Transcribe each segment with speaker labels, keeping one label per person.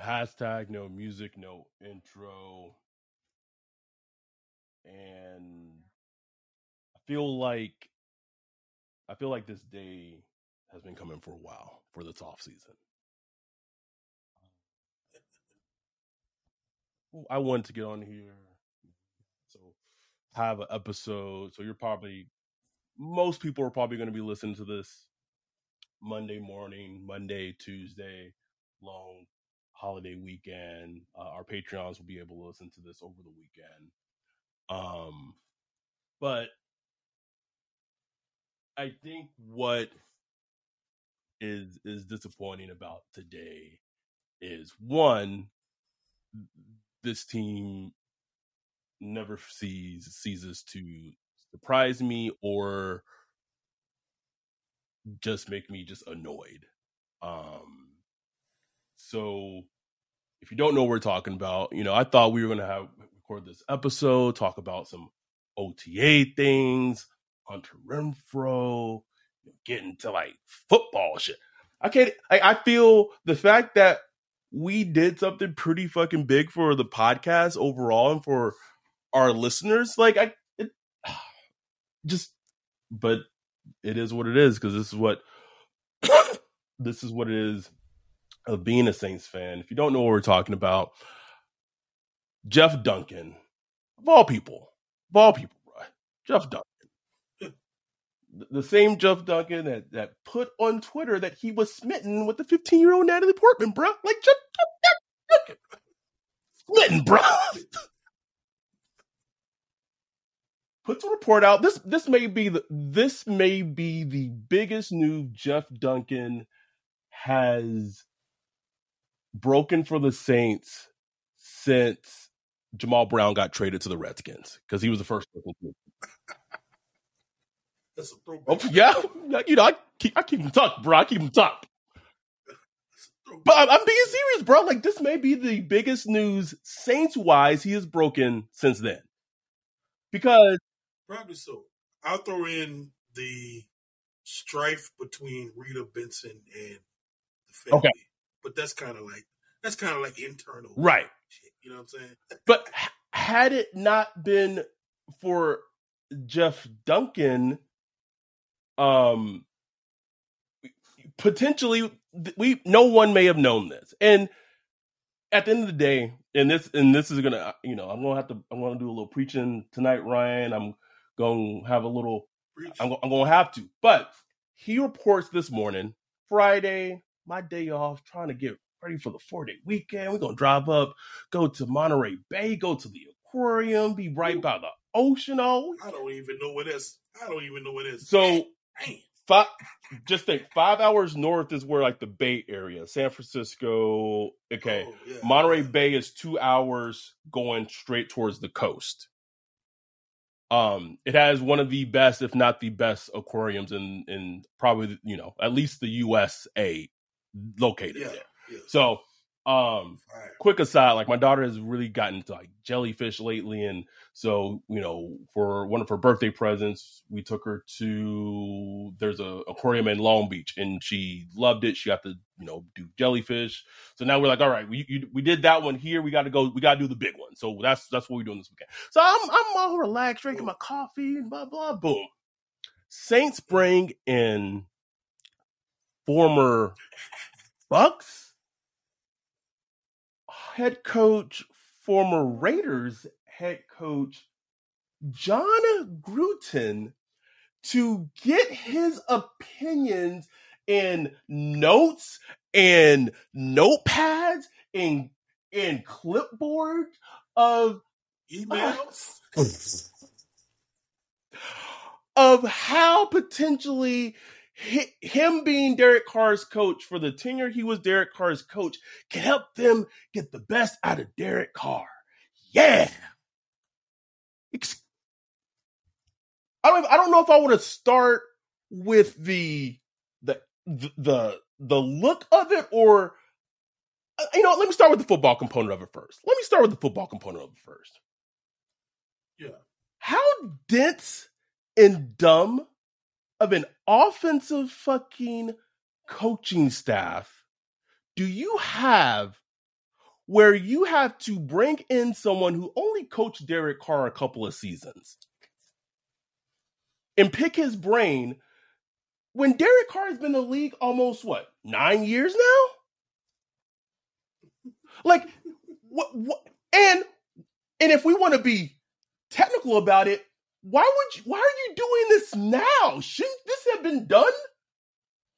Speaker 1: Hashtag no music, no intro. And I feel like I feel like this day has been coming for a while for this off season. I wanted to get on here, so have an episode. So you're probably most people are probably going to be listening to this Monday morning, Monday, Tuesday, long holiday weekend. Uh, our Patreons will be able to listen to this over the weekend. Um, but I think what is is disappointing about today is one this team never sees ceases to surprise me or just make me just annoyed um so if you don't know what we're talking about you know i thought we were going to have record this episode talk about some ota things hunter renfrow get into like football shit. I can't. I, I feel the fact that we did something pretty fucking big for the podcast overall and for our listeners. Like I, it, just, but it is what it is because this is what this is what it is of being a Saints fan. If you don't know what we're talking about, Jeff Duncan, of all people, of all people, bro, Jeff Duncan the same Jeff Duncan that, that put on Twitter that he was smitten with the 15 year old Natalie Portman, bro. Like Jeff, Jeff Duncan. Smitten, bro. Puts a report out. This this may be the this may be the biggest news Jeff Duncan has broken for the Saints since Jammal Brown got traded to the Redskins because he was the first that's a throwback. Oh, yeah, you know, I keep I keep them tucked, bro. I keep them tucked. But I'm, I'm being serious, bro. Like this may be the biggest news Saints wise he has broken since then. Because
Speaker 2: probably so. I'll throw in the strife between Rita Benson and the family. Okay. But that's kind of like that's kind of like internal,
Speaker 1: right?
Speaker 2: Shit, you know what I'm saying?
Speaker 1: But had it not been for Jeff Duncan, um potentially we no one may have known this and at the end of the day and this and this is gonna you know i'm gonna have to i'm gonna do a little preaching tonight ryan i'm gonna have a little I'm, I'm gonna have to but he reports this morning friday my day off trying to get ready for the four day weekend we're gonna drive up go to monterey bay go to the aquarium be right by the ocean oh
Speaker 2: i don't even know what this i don't even know what this
Speaker 1: so Five, just think five hours north is where like the Bay Area, San Francisco. Okay, oh, yeah. Monterey Bay is two hours going straight towards the coast. Um, it has one of the best, if not the best, aquariums in in probably you know at least the USA located yeah, there. Yeah. So um, right. quick aside, like my daughter has really gotten into like jellyfish lately, and so you know, for one of her birthday presents, we took her to there's a aquarium in Long Beach, and she loved it. She got to you know do jellyfish. So now we're like, all right, we you, we did that one here. We got to go. We got to do the big one. So that's that's what we're doing this weekend. So I'm I'm all relaxed, drinking my coffee, and blah blah boom. Saints bring in former Bucs head coach, former Raiders head coach Jon Gruden to get his opinions in notes and notepads and and clipboard of
Speaker 2: emails?
Speaker 1: uh, of how potentially him being Derek Carr's coach for the tenure he was Derek Carr's coach can help them get the best out of Derek Carr. Yeah. I don't I don't know if I want to start with the the the the look of it or uh, you know, let me start with the football component of it first. Let me start with the football component of it first.
Speaker 2: Yeah.
Speaker 1: How dense and dumb of an offensive fucking coaching staff do you have where you have to bring in someone who only coached Derek Carr a couple of seasons and pick his brain when Derek Carr has been in the league almost what nine years now? Like what? What? And and if we want to be technical about it, why would you? Why are you doing this now? Shouldn't this have been done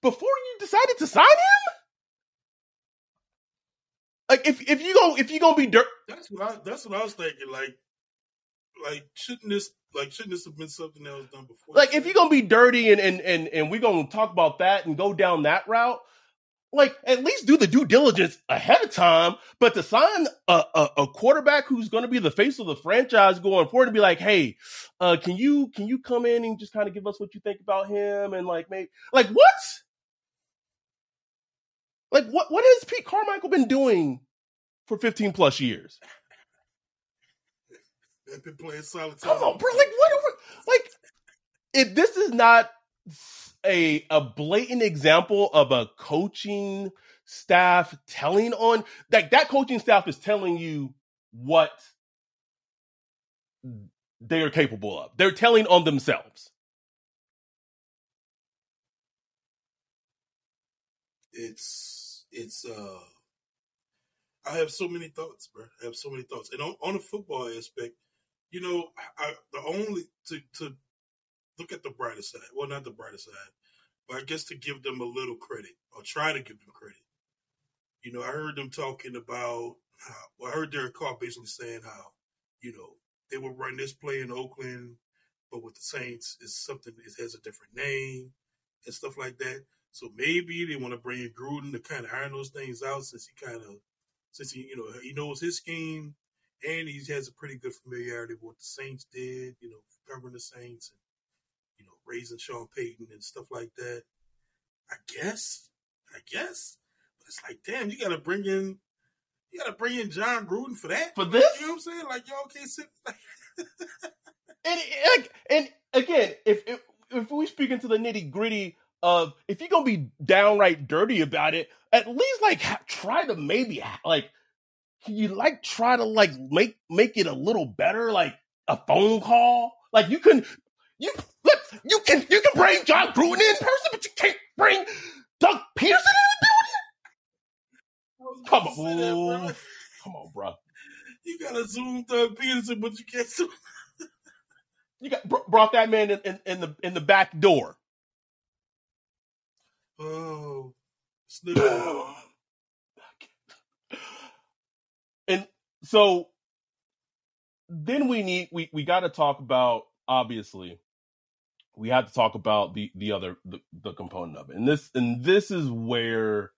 Speaker 1: before you decided to sign him? Like if if you go if you gonna be dirt,
Speaker 2: that's what I, that's what I was thinking. Like like shouldn't this like shouldn't this have been something that was done before?
Speaker 1: Like if you're gonna be dirty and and and and we're gonna talk about that and go down that route, like at least do the due diligence ahead of time. But to sign a, a, a quarterback who's going to be the face of the franchise going forward to be like, hey, uh, can you can you come in and just kind of give us what you think about him and like maybe like what? Like what what has Pete Carmichael been doing for 15 plus years?
Speaker 2: They've been playing solid.
Speaker 1: Come on, bro. Like what? Like if this is not a a blatant example of a coaching staff telling on like that coaching staff is telling you what they are capable of. They're telling on themselves.
Speaker 2: It's it's uh I have so many thoughts, bro. I have so many thoughts. And on, on the football aspect, you know, I, the only to to look at the brighter side. Well, not the brighter side, but I guess to give them a little credit or try to give them credit. You know, I heard them talking about how, well, I heard Derek Carr basically saying how, you know, they will run this play in Oakland, but with the Saints, it's something, it has a different name and stuff like that. So maybe they want to bring in Gruden to kind of iron those things out since he kind of, since he, you know, he knows his scheme and he has a pretty good familiarity with what the Saints did, you know, covering the Saints and raising Sean Payton and stuff like that. I guess, I guess, but it's like, damn, you got to bring in, you got to bring in Jon Gruden for that.
Speaker 1: For this,
Speaker 2: you know what I'm saying? Like y'all can't sit.
Speaker 1: and, and and again, if, if if we speak into the nitty gritty of if you're gonna be downright dirty about it, at least like try to maybe like can you like try to like make make it a little better, like a phone call? Like you can you look, you can you can bring Jon Gruden in person, but you can't bring Doug Pederson in the building. Come on, that, come on, bro.
Speaker 2: You gotta zoom Doug Pederson, but you can't zoom.
Speaker 1: you got brought that man in, in, in, the in the back door.
Speaker 2: Oh,
Speaker 1: and so then we need we we got to talk about obviously we have to talk about the the other the, the component of it. And this and this is where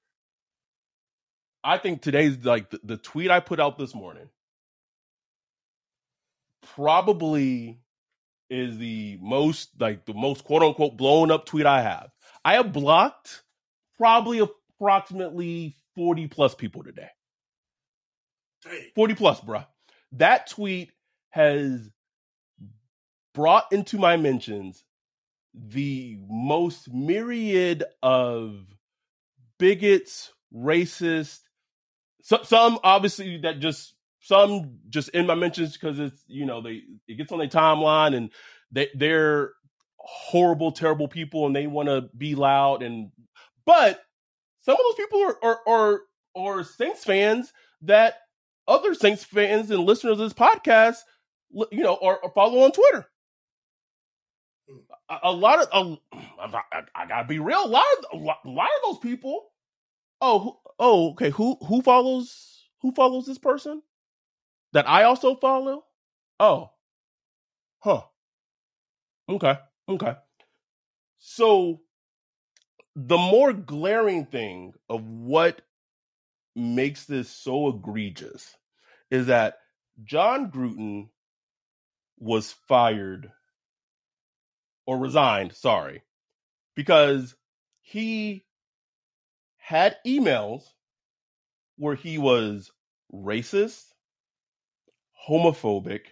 Speaker 1: i think today's like the, the tweet i put out this morning probably is the most like the most quote unquote blown up tweet i have. I have blocked probably approximately 40 plus people today. 40 plus bruh. That tweet has brought into my mentions the most myriad of bigots, racist, so, some obviously that just some just in my mentions because it's you know they it gets on their timeline and they they're horrible, terrible people and they want to be loud and but some of those people are are are, are Saints fans that other Saints fans and listeners of this podcast, you know, are, are follow on Twitter. Hmm. A, lot of, I, gotta be real. A lot of, a lot, a lot of those people. Oh, oh, okay. Who who follows who follows this person that I also follow? Oh, huh. Okay, okay. So the more glaring thing of what makes this so egregious is that Jon Gruden was fired or resigned, sorry, because he had emails where he was racist, homophobic,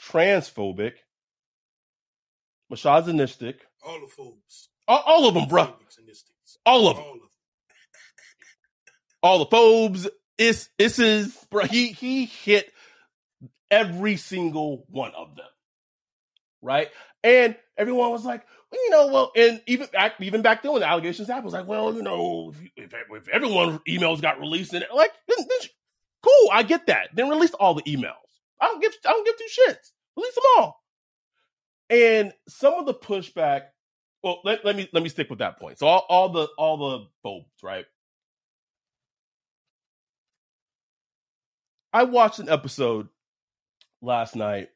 Speaker 1: transphobic, misogynistic.
Speaker 2: All the phobes.
Speaker 1: All, all of them, bro. All of them. All of them. all the phobes. It's it's his bro. He he hit every single one of them, right? And everyone was like, well, you know, well, and even back even back then when the allegations happened, was like, well, you know, if, if, if emails got released, and like, then, then, cool, I get that. Then release all the emails. I don't give I don't give two shits. Release them all. And some of the pushback. Well, let, let me let me stick with that point. So all, all the all the phobes, right? I watched an episode last night.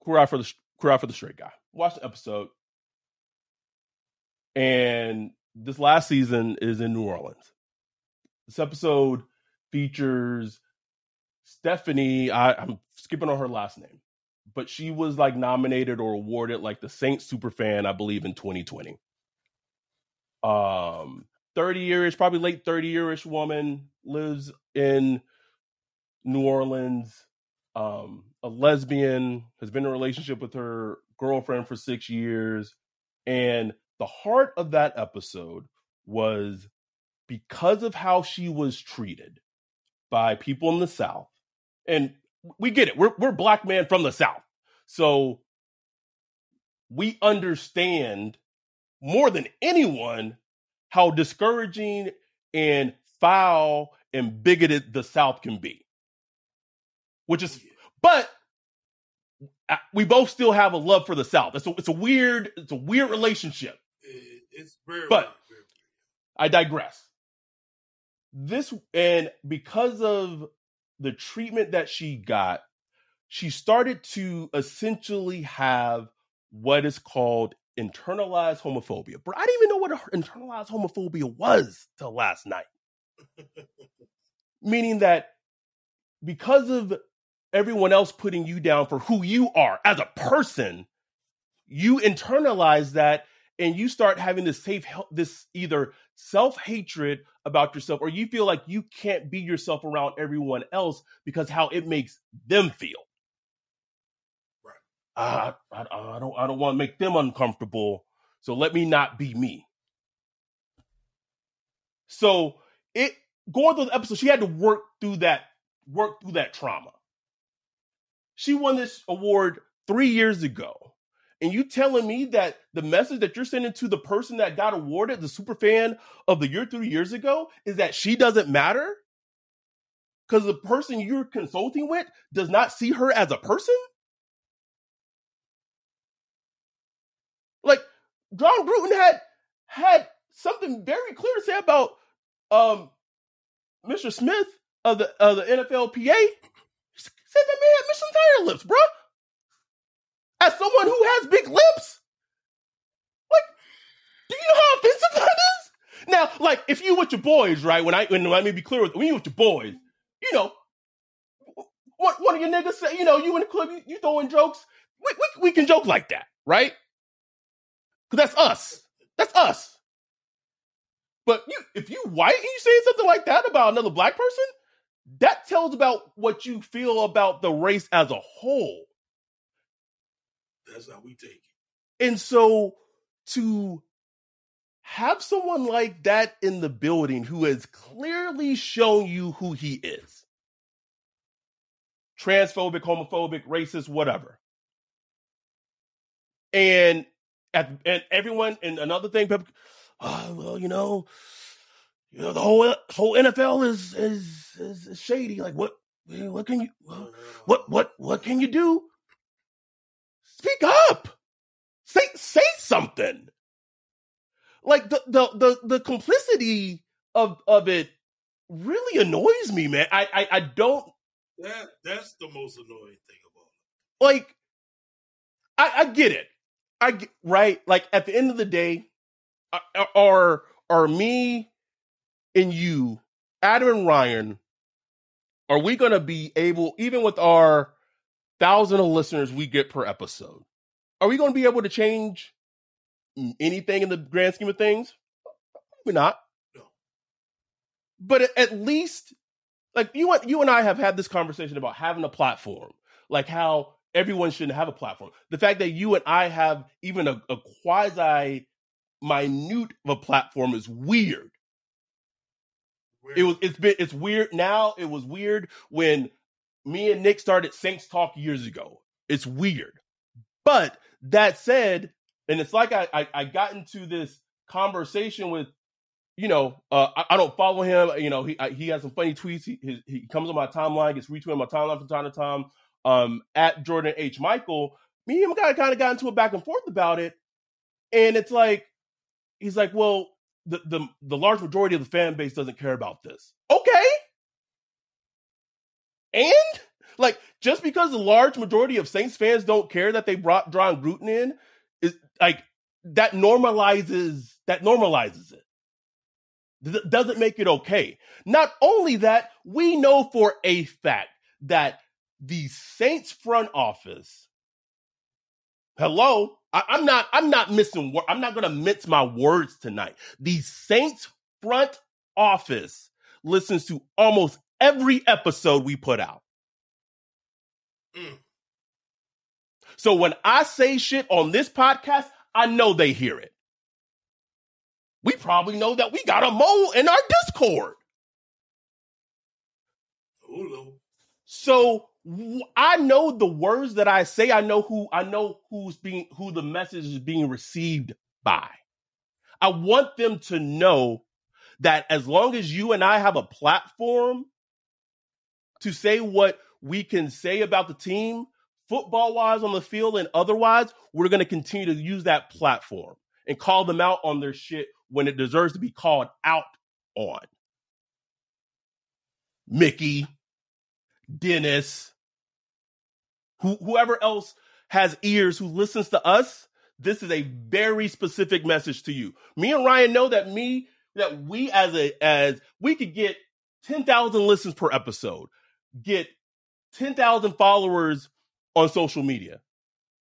Speaker 1: Queer Eye for the Queer Eye for the straight guy. Watch the episode, and this last season is in New Orleans. This episode features Stephanie. I, I'm skipping on her last name, but she was like nominated or awarded like the Saint Superfan, I believe, in 2020. Um, 30 yearish, probably late 30 yearish woman lives in New Orleans, um, a lesbian, has been in a relationship with her girlfriend for six years. And the heart of that episode was because of how she was treated by people in the South. And we get it. We're, we're black men from the South. So we understand more than anyone how discouraging and foul and bigoted the South can be which is, but uh, we both still have a love for the South. It's a, it's a weird, it's a weird relationship.
Speaker 2: It's very,
Speaker 1: but very, I digress. This and because of the treatment that she got, she started to essentially have what is called internalized homophobia. But I didn't even know what internalized homophobia was till last night. Meaning that because of everyone else putting you down for who you are as a person, you internalize that and you start having this safe this either self-hatred about yourself or you feel like you can't be yourself around everyone else because how it makes them feel. Right. Uh, I, I don't I don't want to make them uncomfortable, so let me not be me. So it going through the episode, she had to work through that work through that trauma. She won this award three years ago. And you telling me that the message that you're sending to the person that got awarded, the super fan of the year three years ago, is that she doesn't matter? Because the person you're consulting with does not see her as a person? Like Jon Gruden had had something very clear to say about um Mr. Smith of the of the NFLPA Said that man had Michelin tire lips, bro. As someone who has big lips, like, do you know how offensive that is? Now, like, if you with your boys, right? When I when let me be clear with when you with your boys, you know, what one of your niggas say, you know, you in the club, you, you throwing jokes. We, we, we can joke like that, right? Because that's us. That's us. But you, if you white and you saying something like that about another black person, that tells about what you feel about the race as a whole.
Speaker 2: That's how we take
Speaker 1: it. And so to have someone like that in the building who has clearly shown you who he is transphobic, homophobic, racist, whatever. And at, and everyone and another thing, people, oh, ah, well, you know, you know, the whole whole NFL is is is, shady. Like what? What can you? Oh, what what what can you do? Speak up. Say say something. Like the the the the complicity of of it really annoys me, man. I I, I don't.
Speaker 2: That that's the most annoying thing about
Speaker 1: it. Like, I I get it. I get, right. Like at the end of the day, uh, uh, are are me and you, Adam and Ryan, are we going to be able, even with our thousand of listeners we get per episode, are we going to be able to change anything in the grand scheme of things? We're not. No. But at least, like you, you and I have had this conversation about having a platform, like how everyone shouldn't have a platform. The fact that you and I have even a, a quasi minute of a platform is weird. Weird. It was it's been it's weird now. It was weird when me and Nick started Saints Talk years ago. It's weird. But that said, and it's like I I, I got into this conversation with, you know, uh, I, I, don't follow him. You know, he I, he has some funny tweets. He his, he comes on my timeline, gets retweeted my timeline from time to time. Um, at Jordan H Michael, me and him got kind of got into a back and forth about it, and it's like he's like, well, the the the large majority of the fan base doesn't care about this. Okay, and like just because the large majority of Saints fans don't care that they brought Jon Gruden in is like that normalizes that normalizes it. Th- doesn't make it okay. Not only that, we know for a fact that the Saints front office, hello, I, am not I'm not missing I'm not gonna mince my words tonight. The Saints front office listens to almost every episode we put out. Mm. So when I say shit on this podcast, I know they hear it. We probably know that we got a mole in our Discord. So I know the words that I say. I know who I know who's being who the message is being received by. I want them to know that as long as you and I have a platform to say what we can say about the team, football wise on the field and otherwise, we're going to continue to use that platform and call them out on their shit when it deserves to be called out on. Mickey, Dennis, who, whoever else has ears who listens to us, this is a very specific message to you. Me and Ryan know that me that we as a as we could get 10,000 listens per episode, get 10,000 followers on social media.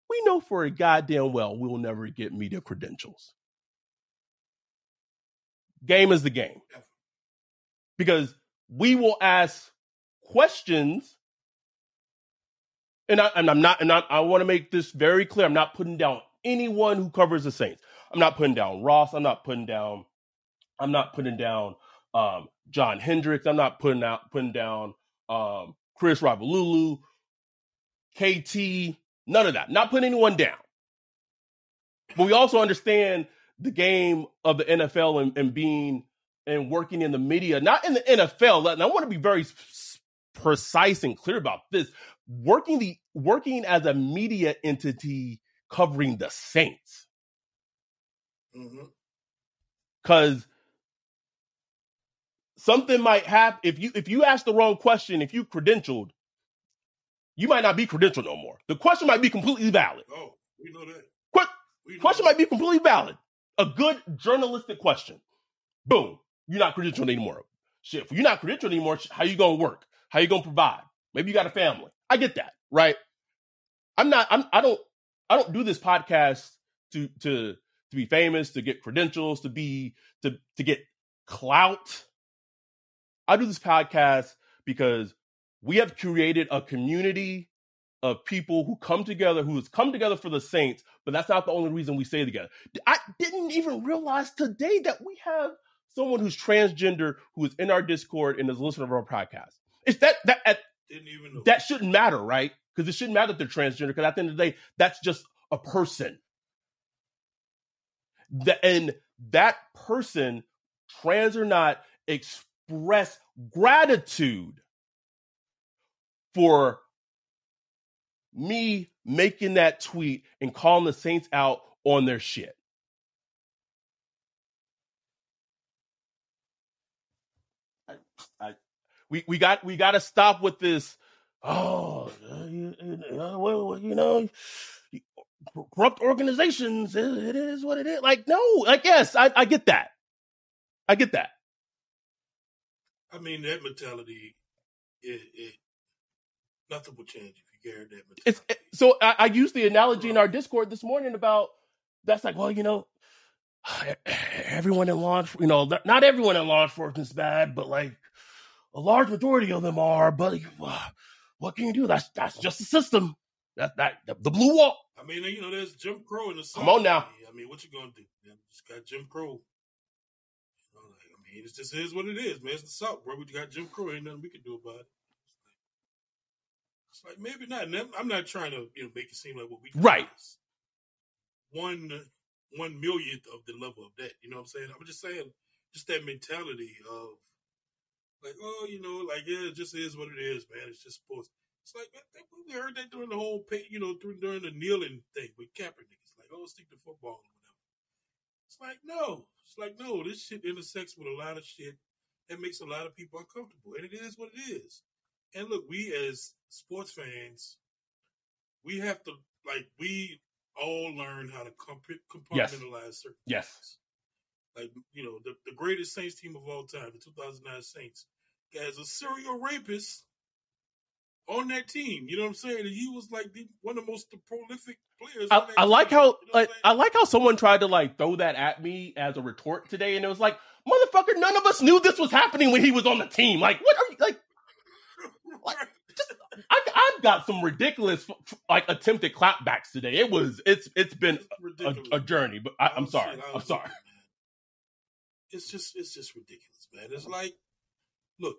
Speaker 1: We know for a goddamn well we will never get media credentials. Game is the game. Because we will ask questions and, I, and I'm not, and I, I want to make this very clear. I'm not putting down anyone who covers the Saints. I'm not putting down Ross. I'm not putting down, I'm not putting down um, John Hendricks. I'm not putting out putting down um, Chris Ravalulu, KT, none of that. Not putting anyone down. But we also understand the game of the NFL and, and being and working in the media, not in the NFL. And I want to be very precise and clear about this. Working the working as a media entity covering the Saints. Because mm-hmm. something might happen if you if you ask the wrong question, if you credentialed, you might not be credentialed no more. The question might be completely valid.
Speaker 2: Oh, we know that.
Speaker 1: Qu- question that. might be completely valid. A good journalistic question. Boom. You're not credentialed anymore. Shit, if you're not credentialed anymore, how you gonna work? How you gonna provide? Maybe you got a family. I get that, right? I'm not. I'm. I don't. I don't do this podcast to to to be famous, to get credentials, to be to to get clout. I do this podcast because we have created a community of people who come together, who has come together for the Saints, but that's not the only reason we stay together. I didn't even realize today that we have someone who's transgender who is in our Discord and is listening to our podcast. It's that that at,
Speaker 2: didn't even know.
Speaker 1: that shouldn't matter, right? Because it shouldn't matter that they're transgender. Because at the end of the day, that's just a person. The, and that person, trans or not, express gratitude for me making that tweet and calling the Saints out on their shit. I, I, we we got we got to stop with this. Oh, you, well, you know, corrupt organizations. It is what it is. Like no, like yes, I, I get that. I get that.
Speaker 2: I mean that mentality. It, it nothing will change if you carry that mentality.
Speaker 1: It's it, so I, I used the analogy in our Discord this morning about that's like well you know everyone in law you know not everyone in law enforcement is bad but like a large majority of them are but uh, what can you do that's that's just the system that that the blue wall
Speaker 2: I mean, you know, there's Jim Crow in the South.
Speaker 1: Come on now.
Speaker 2: I mean, what you gonna do? Man? Just got Jim Crow. You know, like, I mean, it just is what it is, man. It's the South, bro. We got Jim Crow. Ain't nothing we can do about it. It's like, it's like maybe not. I'm not trying to you know make it seem like what we
Speaker 1: right.
Speaker 2: Is one one millionth of the level of that. You know what I'm saying? I'm just saying, just that mentality of like, oh, you know, like yeah, it just is what it is, man. It's just sports. It's like man, we heard that during the whole, pay, you know, during the kneeling thing with Kaepernick. It's like, oh, stick to football or whatever. It's like no, it's like no. This shit intersects with a lot of shit that makes a lot of people uncomfortable, and it is what it is. And look, we as sports fans, we have to like we all learn how to compartmentalize yes. certain
Speaker 1: yes.
Speaker 2: Things. Like you know, the, the greatest Saints team of all time, the 2009 Saints, has a serial rapist on that team. You know what I'm saying? And he was like the, one of the most prolific players.
Speaker 1: I, I like how you know like I like how someone tried to like throw that at me as a retort today, and it was like, motherfucker, none of us knew this was happening when he was on the team. Like, what are you like? like just, I, I've got some ridiculous like attempted clapbacks today. It was it's it's been a, a, journey, but I, oh, am sorry. I'm sorry.
Speaker 2: It's just it's just ridiculous, man. It's like, look,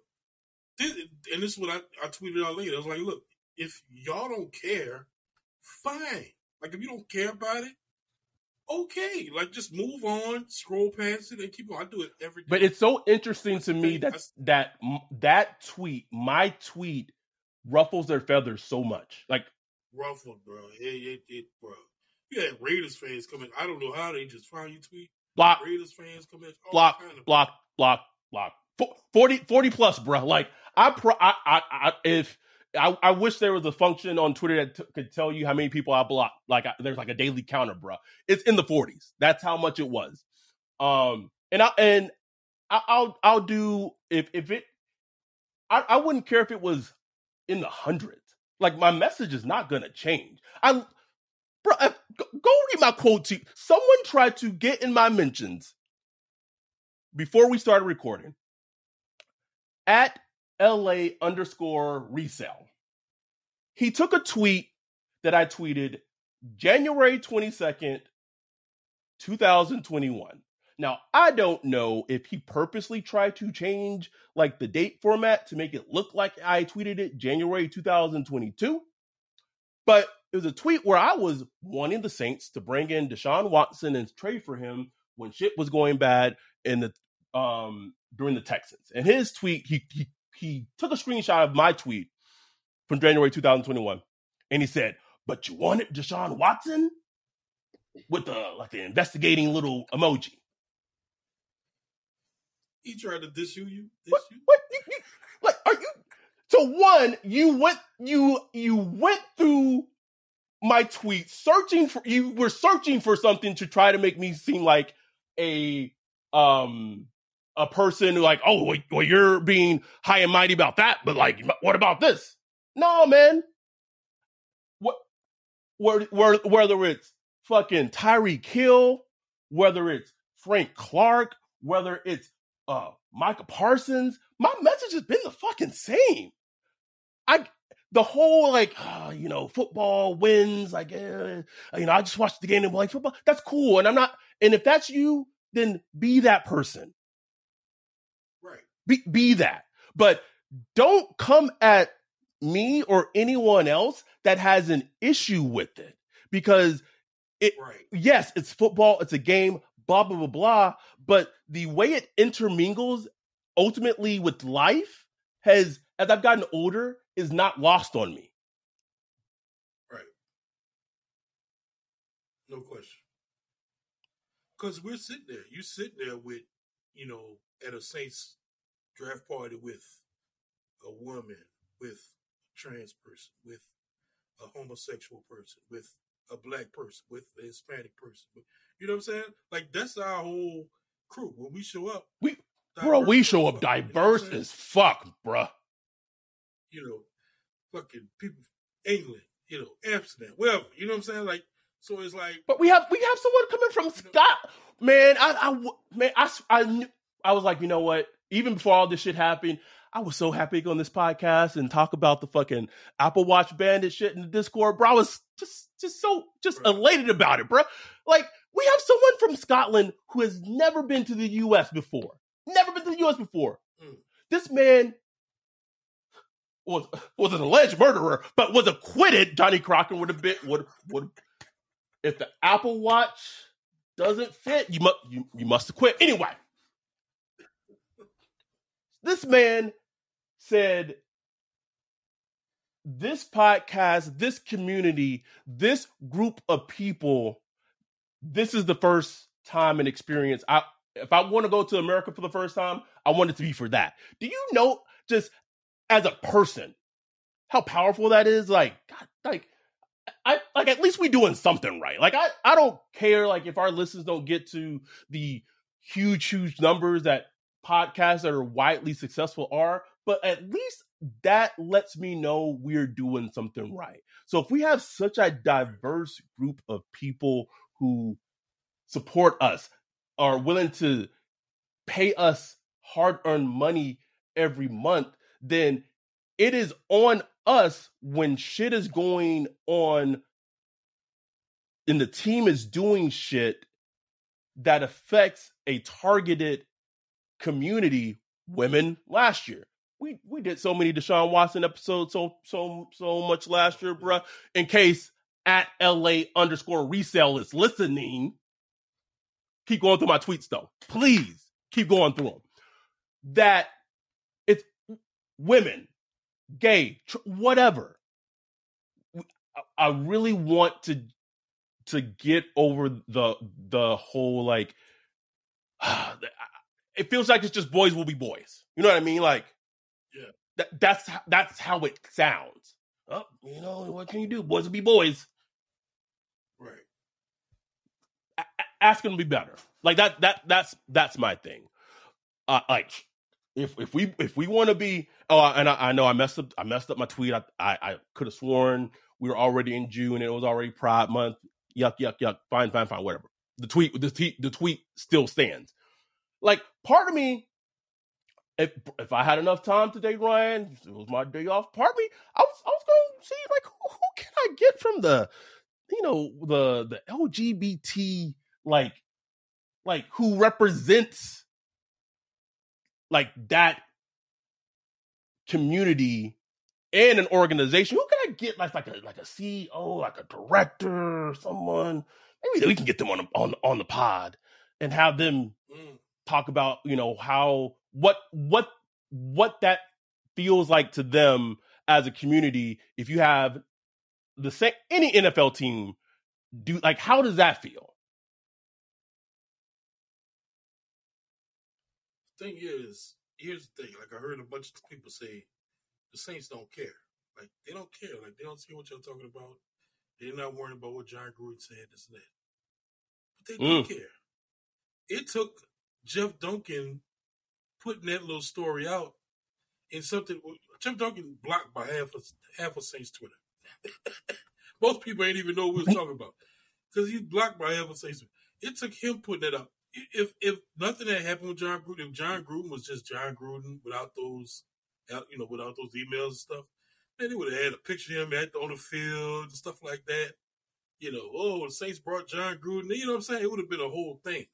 Speaker 2: this, and this is what I, I tweeted out later. I was like, look, if y'all don't care, fine. Like if you don't care about it, okay. Like just move on, scroll past it, and keep on. I do it every day.
Speaker 1: But it's so interesting to me that that that tweet, my tweet, ruffles their feathers so much. Like
Speaker 2: ruffled, bro. It, it, it bro. You had Raiders fans coming. I don't know how they just found you tweet.
Speaker 1: Block.
Speaker 2: Raiders fans coming.
Speaker 1: Block. Kind of block. Block. Block. 40, 40 plus, bro. Like I, pro, I, I, I if I, I, wish there was a function on Twitter that t- could tell you how many people I block. Like I, there's like a daily counter, bro. It's in the 40s. That's how much it was. Um, and I and I, will I'll do if if it. I, I wouldn't care if it was in the hundreds. Like my message is not gonna change. I, bro, I, go, read my quote. To someone tried to get in my mentions before we started recording at LA underscore resell. He took a tweet that I tweeted January 22nd, 2021. Now, I don't know if he purposely tried to change like the date format to make it look like I tweeted it January 2022, but it was a tweet where I was wanting the Saints to bring in Deshaun Watson and trade for him when shit was going bad in the um during the Texans. And his tweet, he he he took a screenshot of my tweet from January 2021, and he said, "But you wanted Deshaun Watson with the like the investigating little emoji."
Speaker 2: He tried to diss you. You diss
Speaker 1: what,
Speaker 2: you?
Speaker 1: What? Like, are you? So one, you went you you went through my tweet searching for you were searching for something to try to make me seem like a um a person who like, oh, well, you're being high and mighty about that, but like, what about this? No, man. What, whether it's fucking Tyreek Hill, whether it's Frank Clark, whether it's uh Michael Parsons, my message has been the fucking same. I the whole like uh, you know football wins like uh, you know I just watched the game and like football that's cool and I'm not and if that's you then be that person right be, be that. But don't come at me or anyone else that has an issue with it because it right. yes it's football it's a game blah blah blah blah but the way it intermingles ultimately with life has as I've gotten older is not lost on me.
Speaker 2: Right. No question. Because we're sitting there. You sitting there with, you know, at a Saints draft party with a woman, with a trans person, with a homosexual person, with a black person, with a Hispanic person. You know what I'm saying? Like that's our whole crew. When we show up,
Speaker 1: we bro, we show up diverse as fuck, bro.
Speaker 2: You know, fucking people, England, you know, Amsterdam, wherever. You know what I'm saying? Like, so it's like,
Speaker 1: but we have we have someone coming from Scott. Man, I, I man, I, I, I was like, you know what? Even before all this shit happened, I was so happy to go on this podcast and talk about the fucking Apple Watch bandit shit in the Discord, bro. I was just just so just bro. elated about it, bro. Like we have someone from Scotland who has never been to the U.S. before, never been to the U.S. before. Mm. This man was was an alleged murderer, but was acquitted. Johnnie Cochran would have been would would if the Apple Watch doesn't fit, you must you, you must acquit anyway. This man said, This podcast, this community, this group of people, this is the first time and experience. I if I want to go to America for the first time, I want it to be for that. Do you know just as a person how powerful that is? Like, God, like I like at least we doing something right. Like I I don't care like if our listeners don't get to the huge huge numbers that podcasts that are widely successful are, but at least that lets me know we're doing something right. So if we have such a diverse group of people who support us, are willing to pay us hard earned money every month, then it is on us when shit is going on and the team is doing shit that affects a targeted community women last year. We we did so many Deshaun Watson episodes so so so much last year, bruh. In case at LA underscore resale is listening, keep going through my tweets though. Please keep going through them. That women, gay, tr- whatever. I really want to to get over the the whole like it feels like it's just boys will be boys. You know what I mean? Like,
Speaker 2: yeah,
Speaker 1: that, that's that's how it sounds. Oh, you know what can you do? Boys will be boys.
Speaker 2: Right.
Speaker 1: A- ask them to be better. Like that. That that's that's my thing. Uh, like if if we if we want to be oh and I, I, know I messed up I messed up my tweet. I I, I could have sworn we were already in June and it was already Pride Month. Yuck yuck yuck. Fine fine fine whatever. The tweet the tweet the tweet still stands. Like part of me, if if I had enough time today, Ryan, it was my day off. Part of me, I was I was going to see like who, who can I get from the, you know, the the LGBT like like who represents like that community and an organization. Who can I get like like a like a CEO, like a director, someone? Maybe we can get them on on on the pod and have them mm talk about you know how what what what that feels like to them as a community if you have the same any NFL team do like how does that feel?
Speaker 2: Thing is, here's the thing. Like I heard a bunch of people say, the Saints don't care. Like they don't care. Like they don't see what you're talking about. They're not worrying about what Jon Gruden said, this and that. But they don't mm. care. It took Jeff Duncan putting that little story out in something. Jeff Duncan blocked by half of half of Saints Twitter. Most people ain't even know what we was talking about because he's blocked by half of Saints. It took him putting that up. If if nothing had happened with Jon Gruden, if Jon Gruden was just Jon Gruden without those, uh, you know, without those emails and stuff, man, they would have had a picture of him at on the field and stuff like that. You know, oh, the Saints brought Jon Gruden. You know what I'm saying? It would have been a whole thing,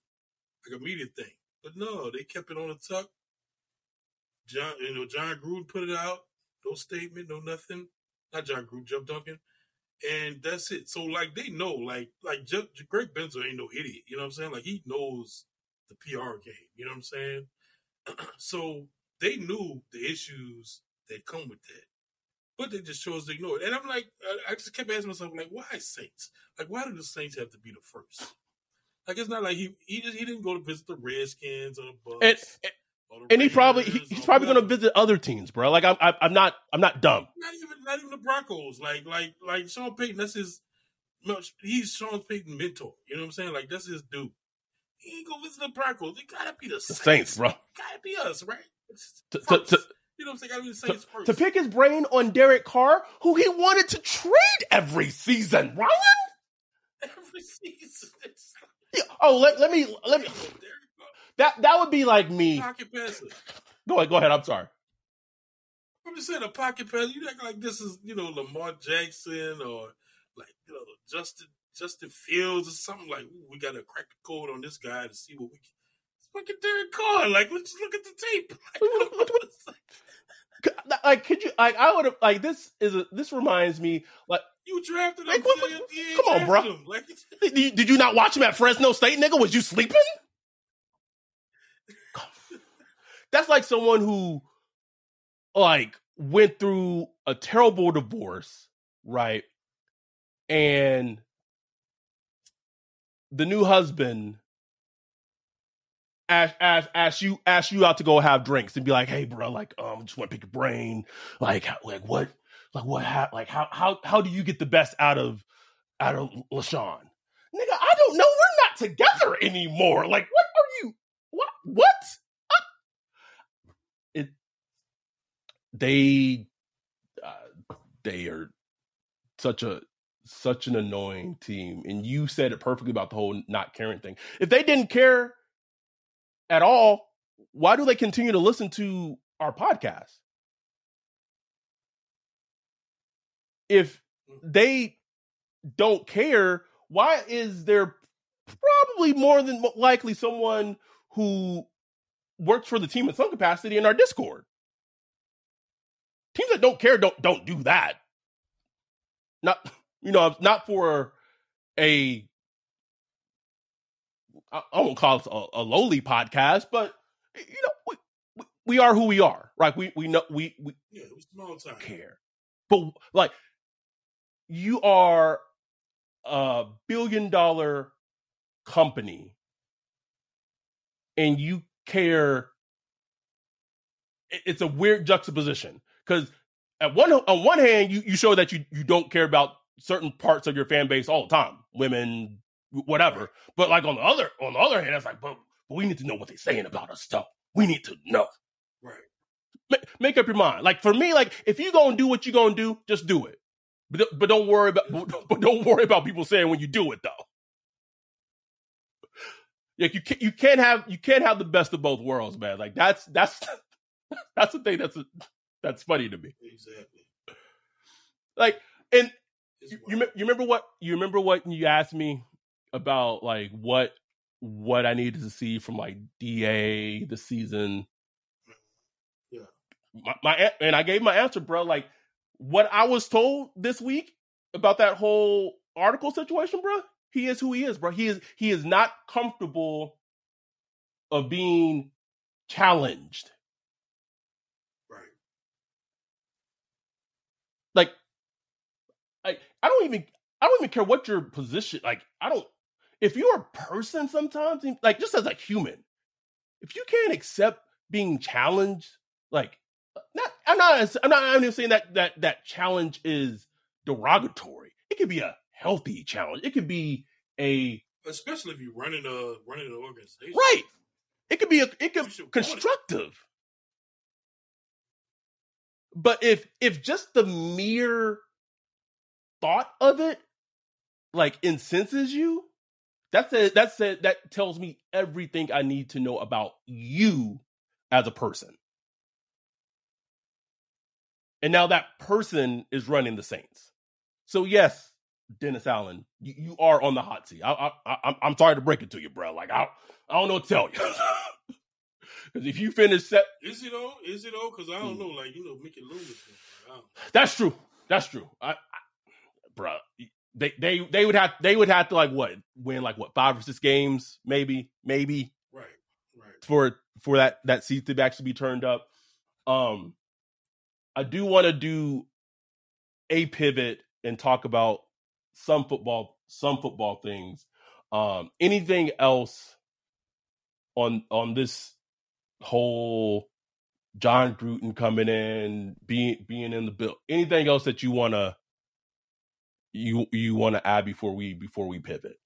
Speaker 2: like a media thing. But no, they kept it on the tuck. John, you know, Jon Gruden put it out. No statement, no nothing. Not Jon Gruden, Jeff Duncan. And that's it. So like they know, like like Jeff, Greg Bensel ain't no idiot. You know what I'm saying? Like he knows the PR game. You know what I'm saying? so they knew the issues that come with that, but they just chose to ignore it. And I'm like, I just kept asking myself, like, why Saints? Like, why do the Saints have to be the first? Like, it's not like he he just he didn't go to visit the Redskins or the Bucs.
Speaker 1: And, and, and he probably he, he's probably going to visit other teams, bro. Like I'm, I'm not, I'm not dumb.
Speaker 2: Not even, not even the Broncos. Like, like, like Sean Payton. That's his. He's Sean Payton mentor. You know what I'm saying? Like that's his dude. He ain't go visit the Broncos. It gotta be the Saints,
Speaker 1: Saints bro.
Speaker 2: Gotta be us, right?
Speaker 1: To, to, to,
Speaker 2: you know what I'm saying? Gotta be the Saints
Speaker 1: first. To pick his brain on Derek Carr, who he wanted to trade every season, Ryan.
Speaker 2: Every season.
Speaker 1: Yeah. Oh, let, let me let me. That that would be like me.
Speaker 2: Pocket.
Speaker 1: Go ahead. Go ahead. I'm sorry.
Speaker 2: I'm just saying a pocket passer. You act like this is you know Lamar Jackson or like you know Justin Justin Fields or something like. we got to crack the code on this guy to see what we can. Look at Derek Carr. Like let's just look at the tape.
Speaker 1: Like, like could you like I would have like this is a this reminds me like
Speaker 2: you drafted him. Like, what,
Speaker 1: what, come on, bro. Like, did, you, did you not watch him at Fresno State, nigga? Was you sleeping? That's like someone who like went through a terrible divorce, right? And the new husband ask ask ask you ask you out to go have drinks and be like, hey, bro, like, um, just want to pick your brain, like, like what, like what, ha- like how how how do you get the best out of out of LaShawn? Nigga, I don't know. We're not together anymore. Like, what are you? What what? They uh, they are such a such an annoying team and you said it perfectly about the whole not caring thing. If they didn't care at all why do they continue to listen to our podcast? If they don't care why is there probably more than likely someone who works for the team in some capacity in our discord teams that don't care don't don't do that. Not you know not for a I, I won't call it a, a, lowly podcast, but you know we, we, are who we are, right? We we know we we
Speaker 2: yeah, small time.
Speaker 1: care, but like you are a billion dollar company and you care it's a weird juxtaposition because at one on one hand, you, you show that you, you don't care about certain parts of your fan base all the time, women, whatever. But like on the other on the other hand, it's like, but, but we need to know what they're saying about us, though. We need to know.
Speaker 2: Right.
Speaker 1: Make, make up your mind. Like for me, like if you're gonna do what you're gonna do, just do it. But but don't worry about but don't worry about people saying when you do it though. Like you can't you can't have you can't have the best of both worlds, man. Like that's that's that's the thing that's that's funny to me.
Speaker 2: Exactly.
Speaker 1: Like, and you, you, remember what you remember what you asked me about like what what I needed to see from like Da the season. Mm-hmm.
Speaker 2: Yeah.
Speaker 1: My, my and I gave my answer, bro. Like what I was told this week about that whole article situation, bro. He is who he is, bro. He is he is not comfortable of being challenged. like I don't even I don't even care what your position like I don't if you're a person sometimes like just as a human if you can't accept being challenged like not I'm not I'm not I'm not saying that that that challenge is derogatory. It could be a healthy challenge. It could be a
Speaker 2: especially if you're running a running an organization.
Speaker 1: Right. It could be a it could constructive. But if if just the mere thought of it like incenses you, that's it. That's it. That tells me everything I need to know about you as a person. And now that person is running the Saints. So yes, Dennis Allen, you, you are on the hot seat. I, I, I, I'm sorry to break it to you, bro. Like I, I don't know what to tell you. Because if you finish set,
Speaker 2: is it though? Is it though? Because I don't hmm. know. Like you know, Mickey Loomis.
Speaker 1: That's true. That's true. I, I, bro, they they they would have they would have to like what win like what five or six games maybe maybe
Speaker 2: right right
Speaker 1: for for that that seat to actually be turned up. Um, I do want to do a pivot and talk about some football some football things. Um, anything else on on this whole Jon Gruden coming in, being being in the bill. Anything else that you wanna you you wanna add before we before we pivot?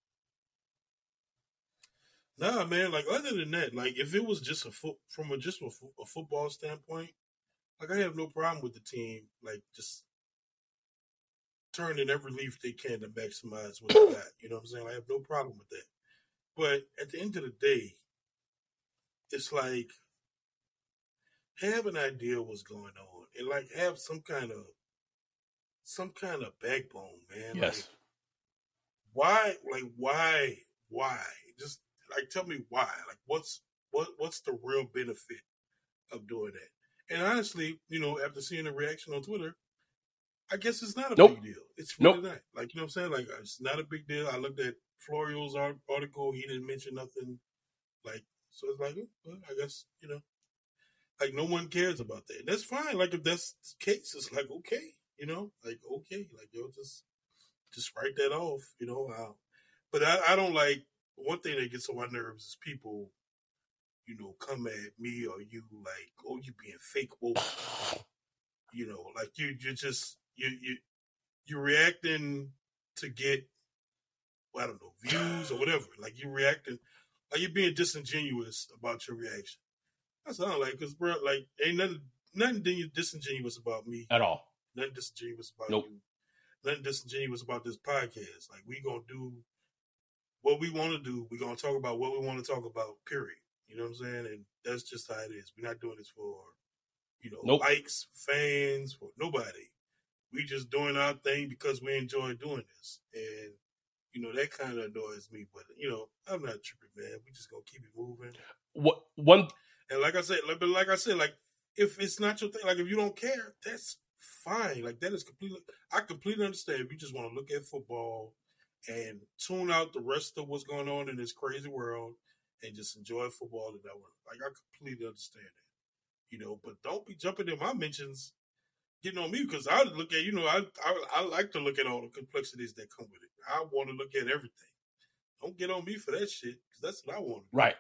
Speaker 2: Nah, man. Like other than that, like if it was just a foot from a just a, a football standpoint, like I have no problem with the team, like just turning every leaf they can to maximize what they got. You know what I'm saying? I have no problem with that. But at the end of the day, it's like have an idea what's going on and like have some kind of some kind of backbone, man.
Speaker 1: Yes.
Speaker 2: Like, why like why why? Just like tell me why. Like what's what what's the real benefit of doing that? And honestly, you know, after seeing the reaction on Twitter, I guess it's not a
Speaker 1: nope.
Speaker 2: big deal. It's really
Speaker 1: nope.
Speaker 2: not. Like you know what I'm saying? Like it's not a big deal. I looked at Florio's article. He didn't mention nothing. Like so, it's like, mm, well, I guess you know, like no one cares about that. That's fine. Like if that's the case, it's like okay, you know, like okay, like yo, just just write that off, you know. Uh, but I, I don't like one thing that gets on my nerves is people, you know, come at me or you like, oh, you being fake woke. You know, like you you just you you you're reacting to get well, I don't know views or whatever. Like you reacting like you're being disingenuous about your reaction. That's I like because bro, like ain't nothing nothing disingenuous about me
Speaker 1: at all.
Speaker 2: Nothing disingenuous about
Speaker 1: nope.
Speaker 2: you. Nothing disingenuous about this podcast. Like we gonna do what we want to do. We're gonna talk about what we want to talk about. Period. You know what I'm saying? And that's just how it is. We're not doing this for you know
Speaker 1: nope.
Speaker 2: likes, fans, for nobody. We just doing our thing because we enjoy doing this, and you know that kind of annoys me. But you know, I'm not tripping, man. We just gonna keep it moving.
Speaker 1: What one?
Speaker 2: And like I said, like, but like I said, like if it's not your thing, like if you don't care, that's fine. Like that is completely. I completely understand if you just want to look at football and tune out the rest of what's going on in this crazy world and just enjoy football and that work. Like I completely understand that, you know. But don't be jumping in my mentions, getting on me because I look at you know I, I I like to look at all the complexities that come with it. I want to look at everything. Don't get on me for that shit because that's what I want.
Speaker 1: Right.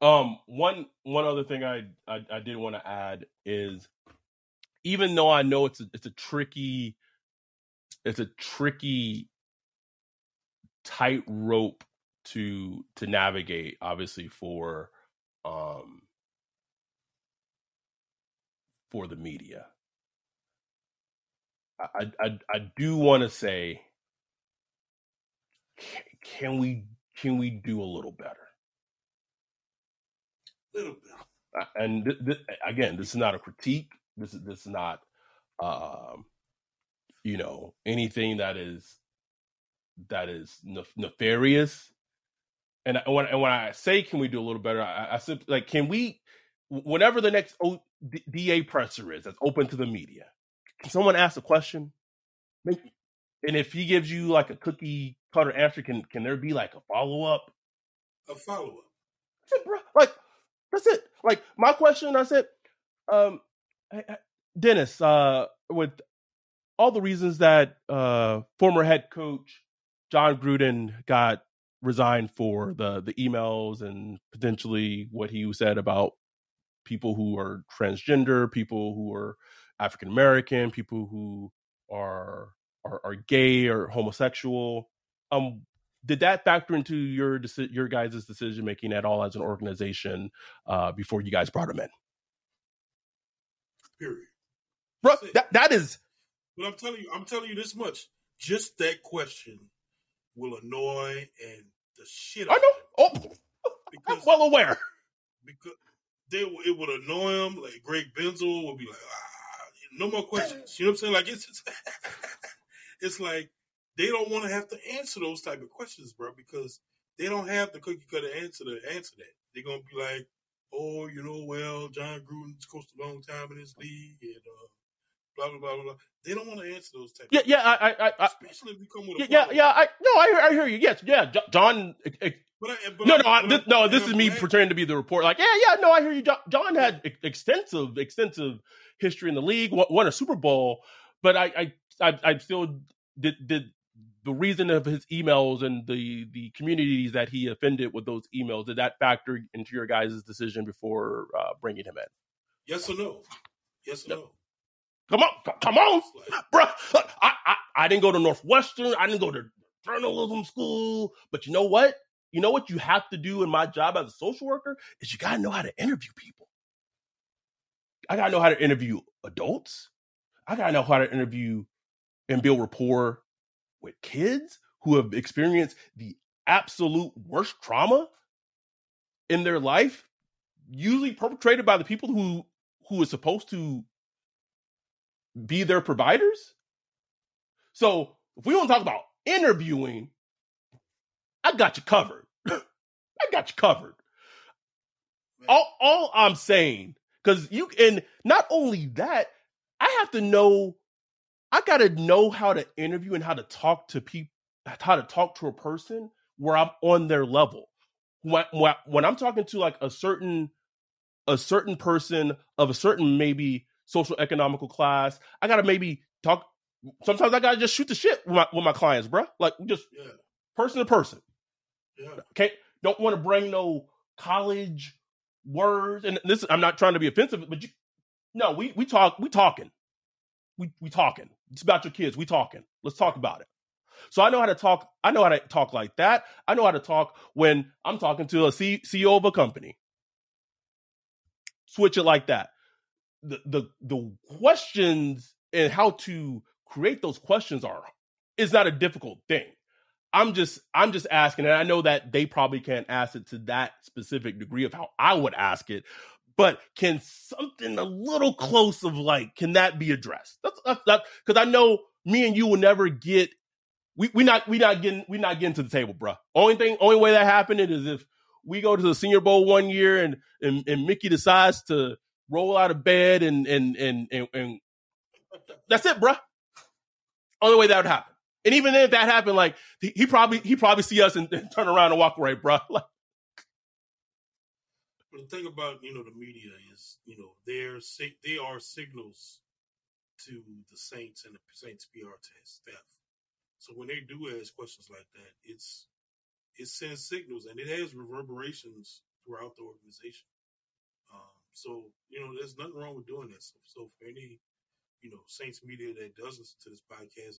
Speaker 1: Um. One one other thing I I, I did want to add is even though I know it's a, it's a tricky it's a tricky tightrope to to navigate obviously for um for the media. I i, I do want to say can we can we do a little better?
Speaker 2: Little bit
Speaker 1: and th- th- again this is not a critique this is this is not um you know anything that is that is nefarious. And when and when I say can we do a little better, I, I simply like can we whenever the next o, D, DA presser is that's open to the media, can someone ask a question? Maybe, and if he gives you like a cookie cutter answer, can can there be like a follow up?
Speaker 2: A follow up.
Speaker 1: Like that's it. Like my question, I said, um, Dennis, uh, with all the reasons that uh, former head coach Jon Gruden got resigned for the the emails and potentially what he said about people who are transgender, people who are African American, people who are, are are gay or homosexual. Um, did that factor into your your guys' decision making at all as an organization uh, before you guys brought him in?
Speaker 2: Period.
Speaker 1: Bro, that that is.
Speaker 2: But I'm telling you, I'm telling you this much. Just that question will annoy and the shit.
Speaker 1: I know. Oh, because, I'm well aware.
Speaker 2: Because they will it would annoy him. Like Greg Bensel would be like, ah, no more questions. You know what I'm saying? Like it's it's, it's like they don't want to have to answer those type of questions, bro, because they don't have the cookie cutter answer to answer that. They're gonna be like, oh, you know, well, Jon Gruden's coached a long time in this league, and uh, blah blah blah blah. They don't want to answer those types.
Speaker 1: Yeah, yeah, I, I, I
Speaker 2: especially if you come with a
Speaker 1: yeah, yeah, I no, I, I hear you. Yes, yeah, Jon.
Speaker 2: But I, but
Speaker 1: no, no, I, this, no. This is me pretending to be the report. Like, yeah, yeah, no, I hear you. Jon, Jon had extensive, extensive history in the league. Won, won a Super Bowl, but I, I, I, I still did, did the reason of his emails and the the communities that he offended with those emails. Did that factor into your guys' decision before uh, bringing him in?
Speaker 2: Yes or no? Yes or
Speaker 1: No.
Speaker 2: no?
Speaker 1: Come on, come on, bro. I, I I didn't go to Northwestern. I didn't go to journalism school. But you know what? You know what you have to do in my job as a social worker is you gotta know how to interview people. I gotta know how to interview adults. I gotta know how to interview and build rapport with kids who have experienced the absolute worst trauma in their life, usually perpetrated by the people who who is supposed to be their providers. So if we want to talk about interviewing, I got you covered. I got you covered. All, all I'm saying, because you and not only that, I have to know. I got to know how to interview and how to talk to people, how to talk to a person where I'm on their level. When, when, I'm talking to like a certain a certain person of a certain maybe social economical class, I gotta maybe talk. Sometimes I gotta just shoot the shit with my, with my clients, bro. Like just
Speaker 2: yeah,
Speaker 1: person to person.
Speaker 2: yeah.
Speaker 1: Okay, don't want to bring no college words. And this, I'm not trying to be offensive, but you, no, we we talk, we talking, we we talking. It's about your kids. We talking. Let's talk about it. So I know how to talk. I know how to talk like that. I know how to talk when I'm talking to a C, CEO of a company. Switch it like that. The the the questions and how to create those questions are is not a difficult thing. I'm just I'm just asking, and I know that they probably can't ask it to that specific degree of how I would ask it, but can something a little close of like can that be addressed? That's that's that because I know me and you will never get we we not we not getting we not getting to the table, bro. Only thing only way that happened is if we go to the Senior Bowl one year and and, and Mickey decides to roll out of bed and and and and, and that's it, bro. Only way that would happen. And even if that happened, like he, probably he probably see us and, and turn around and walk away, bro. Like,
Speaker 2: But the thing about you know the media is you know they're they are signals to the Saints and the Saints PR staff. So when they do ask questions like that, it's it sends signals and it has reverberations throughout the organization. Um, so you know, there's nothing wrong with doing that. So, so for any you know Saints media that does listen to this podcast,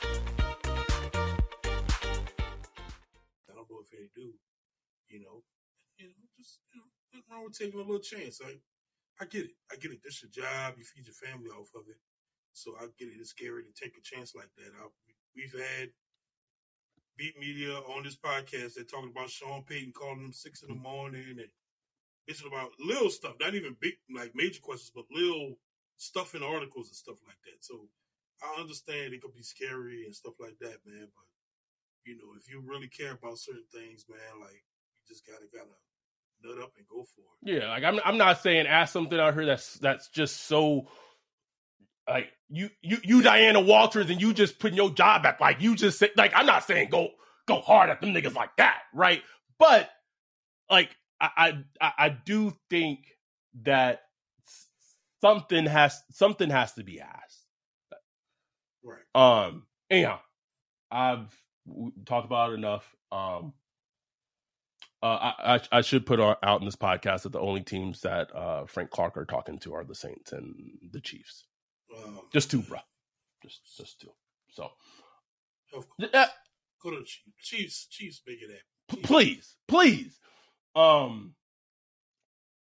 Speaker 2: Nothing wrong with taking a little chance. I, I get it. I get it. This your job. You feed your family off of it. So I get it. It's scary to take a chance like that. I, we've had beat media on this podcast that talking about Sean Payton calling them six in the morning and bitching about little stuff, not even big like major questions, but little stuff in articles and stuff like that. So I understand it could be scary and stuff like that, man. But you know, if you really care about certain things, man, like you just gotta gotta nut up and go for it.
Speaker 1: yeah, like I'm I'm not saying ask something out here that's that's just so like you you you Diana Walters and you just putting your job back. Like you just say like I'm not saying go go hard at them niggas like that, right? But like I I I- do think that something has something has to be asked.
Speaker 2: Right.
Speaker 1: Um anyhow, I've talked about it enough. Um, uh, I, I, I should put out in this podcast that the only teams that uh, Frank Clark are talking to are the Saints and the Chiefs. Um, just two, bro. Just just two. So,
Speaker 2: of course. Uh, go to the Chiefs. Chiefs, it
Speaker 1: happen. Please, please. Um,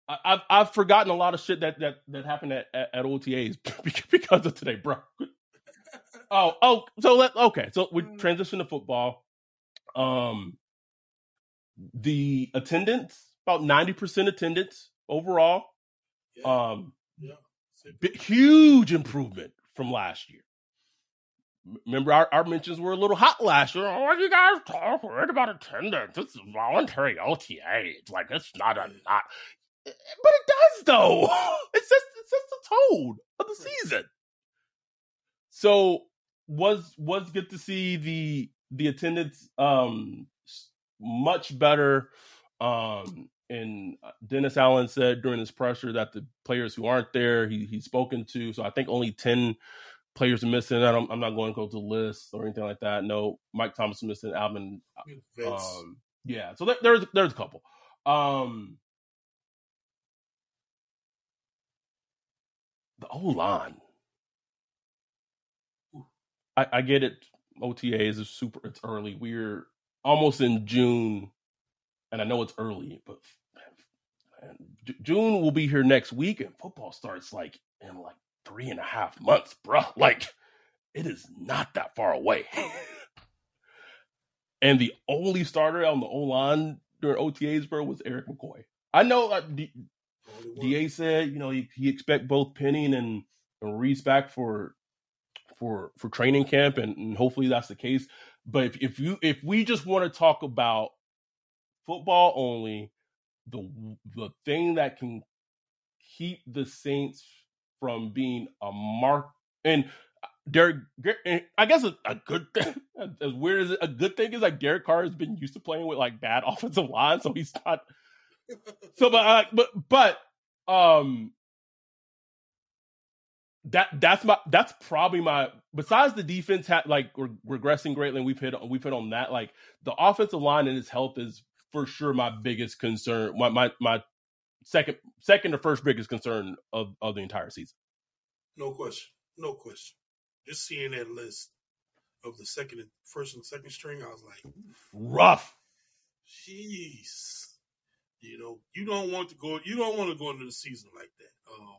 Speaker 1: I, have I've forgotten a lot of shit that that that happened at, at, at OTAs because of today, bro. oh, oh, so let okay. So we mm. transition to football. Um, the attendance about ninety percent attendance overall. Yeah. Um, yeah, huge improvement from last year. Remember, our, our mentions were a little hot last year. Oh, you guys talk worried about attendance? It's voluntary OTA. It's like it's not a not, but it does though. It's just it's just the tone of the season. So was was good to see the the attendance um much better. Um and uh, Dennis Allen said during his pressure that the players who aren't there, he he's spoken to. So I think only ten players are missing. I am not going to go to the list or anything like that. No, Mike Thomas missing. Alvin, um, yeah. So there, there's there's a couple. Um, the O line. I, I get it. OTAs is super. It's early. We're almost in June, and I know it's early, but man, June will be here next week, and football starts like in like three and a half months, bro. Like it is not that far away. and the only starter on the O line during OTAs, bro, was Erik McCoy. I know uh, D- Da said, you know, he, he expect both Penning and, and Reese back for for for training camp, and, and hopefully that's the case. But if, if you if we just want to talk about football only, the the thing that can keep the Saints from being a mark and uh, Derek, I guess a, a good thing, as weird as it, a good thing is like Derek Carr has been used to playing with like bad offensive line, so he's not. So, but uh, but but um, that that's my that's probably my besides the defense had like re- regressing greatly and we've hit we've hit on that like the offensive line and its health is for sure my biggest concern my my, my second second or first biggest concern of, of the entire season.
Speaker 2: No question. No question. Just seeing that list of the second and first and second string i was like
Speaker 1: rough.
Speaker 2: Jeez. You know you don't want to go you don't want to go into the season like that. Um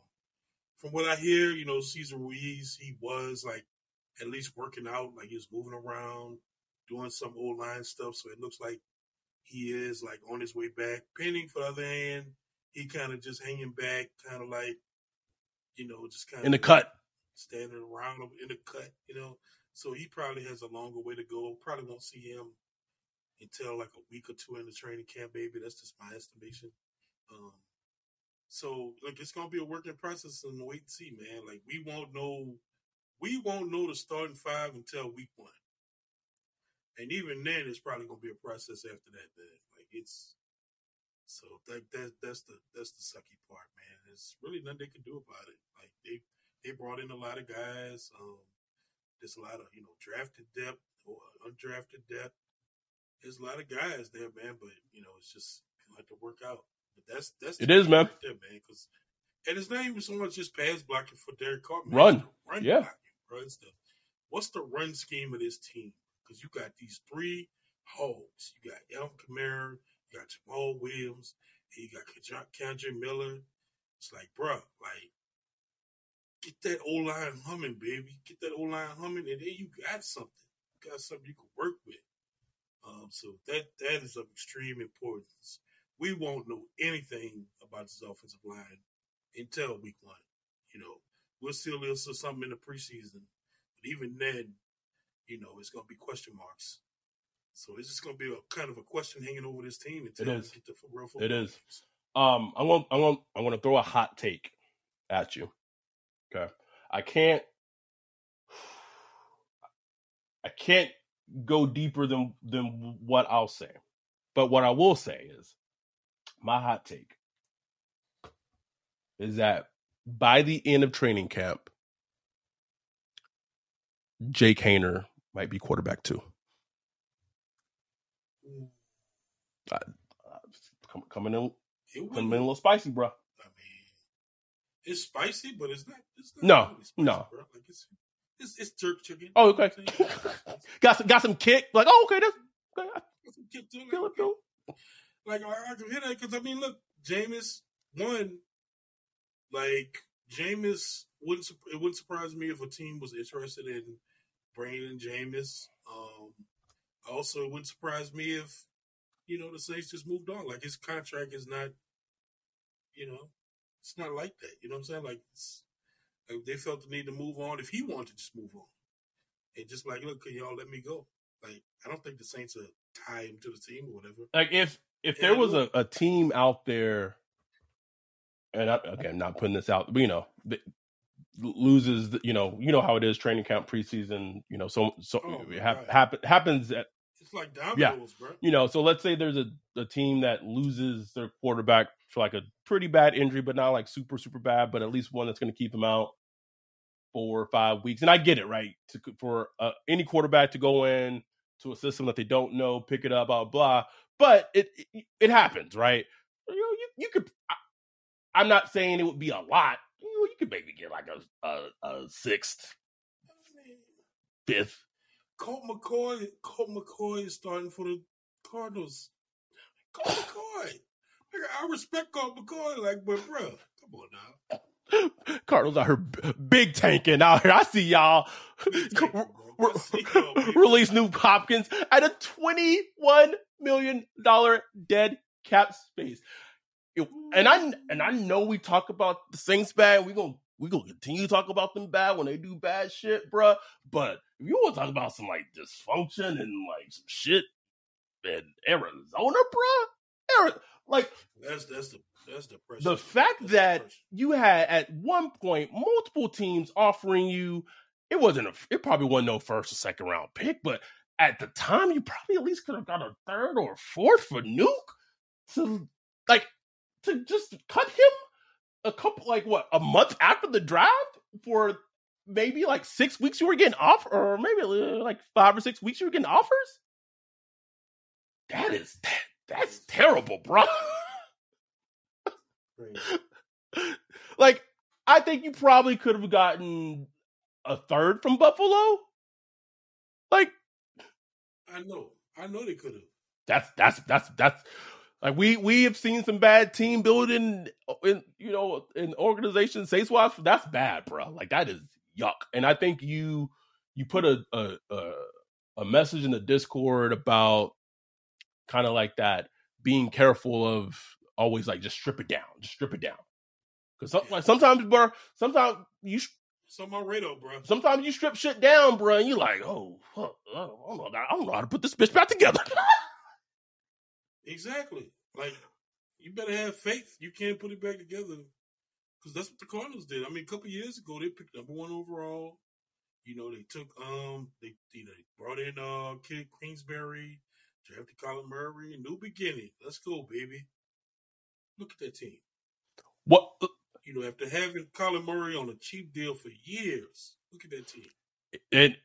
Speaker 2: from what I hear, you know, Cesar Ruiz, he was like at least working out, like he was moving around, doing some old line stuff. So it looks like he is like on his way back. Penning, for the other hand, he kind of just hanging back, kind of like, you know, just kind of
Speaker 1: in the cut,
Speaker 2: standing around in the cut, you know. So he probably has a longer way to go. Probably won't see him until like a week or two in the training camp, maybe. That's just my estimation. Um, so like it's gonna be a working process and wait and see, man. Like we won't know we won't know the starting five until week one. And even then it's probably gonna be a process after that, man. Like it's so that, that that's the that's the sucky part, man. There's really nothing they can do about it. Like they they brought in a lot of guys. Um, there's a lot of you know drafted depth or undrafted depth. There's a lot of guys there, man. But you know it's just have to work out. But that's that's
Speaker 1: it is, man. Right
Speaker 2: there, man. Because and it's not even so much just pass blocking for Derek Carr. Man.
Speaker 1: Run,
Speaker 2: run,
Speaker 1: yeah.
Speaker 2: Blocking, run stuff. What's the run scheme of this team? Because you got these three hogs. You got Alvin Kamara, you got Jamaal Williams, and you got Kendre Miller. It's like, bro, like get that O line humming, baby. Get that O line humming, and then you got something. You got something you can work with. Um, so that that is of extreme importance we won't know anything about this offensive line until week one. You know, we'll see a little something in the preseason, but even then, you know, it's going to be question marks. So it's just going to be a kind of a question hanging over this team until
Speaker 1: it is.
Speaker 2: get the real
Speaker 1: football. It is. Um, I'm going. I'm going. I'm going to throw a hot take at you. Okay, I can't. I can't go deeper than than what I'll say, but what I will say is my hot take is that by the end of training camp, Jake Haener might be quarterback two. Uh, uh, coming in, coming in a little spicy, bro. I mean,
Speaker 2: it's spicy, but it's not. It's not
Speaker 1: no, really spicy, no. Bro. Like
Speaker 2: it's, it's, it's jerk chicken.
Speaker 1: Oh, okay. got some, got some kick. Like, oh, okay, that's okay. Got some kick
Speaker 2: to it. Like I, I can hear that because I mean, look, Jameis one, like Jameis wouldn't it wouldn't surprise me if a team was interested in Brandon Jameis. Um, also, it wouldn't surprise me if you know the Saints just moved on. Like his contract is not, you know, it's not like that. You know what I'm saying? Like, like they felt the need to move on if he wanted to just move on, and just like, look, can y'all let me go? Like, I don't think the Saints are tie him to the team or whatever.
Speaker 1: Like if if there was a, a team out there, and I, again, not putting this out, but you know, loses, you know, you know how it is training camp preseason, you know, so so oh, it ha- happen, happens at
Speaker 2: it's like dominoes, yeah. bro.
Speaker 1: You know, so let's say there's a, a team that loses their quarterback for like a pretty bad injury, but not like super super bad, but at least one that's going to keep them out four or five weeks. And I get it, right? To, for uh, any quarterback to go in to a system that they don't know, pick it up, blah blah. But it it, it happens, right? You know, you, you could. I, am not saying it would be a lot. You, know, you could maybe get like a a, a sixth, fifth.
Speaker 2: Colt McCoy, Colt McCoy is starting for the Cardinals. Colt McCoy. I respect Colt McCoy, like, but bro, come on now.
Speaker 1: Cardinals out here big tanking out here. I see y'all release Nuk Hopkins at a twenty-one million dollar dead cap space. And I and I know we talk about the Saints bad. We gonna we gonna continue to talk about them bad when they do bad shit, bruh. But if you want to talk about some like dysfunction and like some shit in Arizona, bruh, Arizona, like
Speaker 2: that's that's the that's the
Speaker 1: The fact that's that you had at one point multiple teams offering you, it wasn't a, it probably wasn't no first or second round pick, but at the time you probably at least could have got a third or fourth for Nuk to like to just cut him a couple like what a month after the draft for maybe like six weeks you were getting off or maybe uh, like five or six weeks you were getting offers. That is that, that's terrible, bro. like, I think you probably could have gotten a third from Buffalo. Like,
Speaker 2: I know, I know they could have.
Speaker 1: That's that's that's that's like we we have seen some bad team building uh, in you know in organizations. Saints wise, that's bad, bro. Like that is yuck. And I think you you put a a a, a message in the Discord about kind of like that being careful of always like just strip it down, just strip it down. Because some, like sometimes, bro, sometimes you.
Speaker 2: It's on my radar, bro.
Speaker 1: Sometimes you strip shit down, bro, and you're like, oh, fuck, I don't know, I don't know how to put this bitch back together.
Speaker 2: exactly. Like, you better have faith. You can't put it back together because that's what the Cardinals did. I mean, a couple years ago, they picked number one overall. You know, they took um, they you know they brought in uh, Kid Kingsbury, drafted Kyler Murray, new beginning. Let's go, baby. Look at that team. You know, after having Colin Murray on a cheap deal for years, look at that team.
Speaker 1: And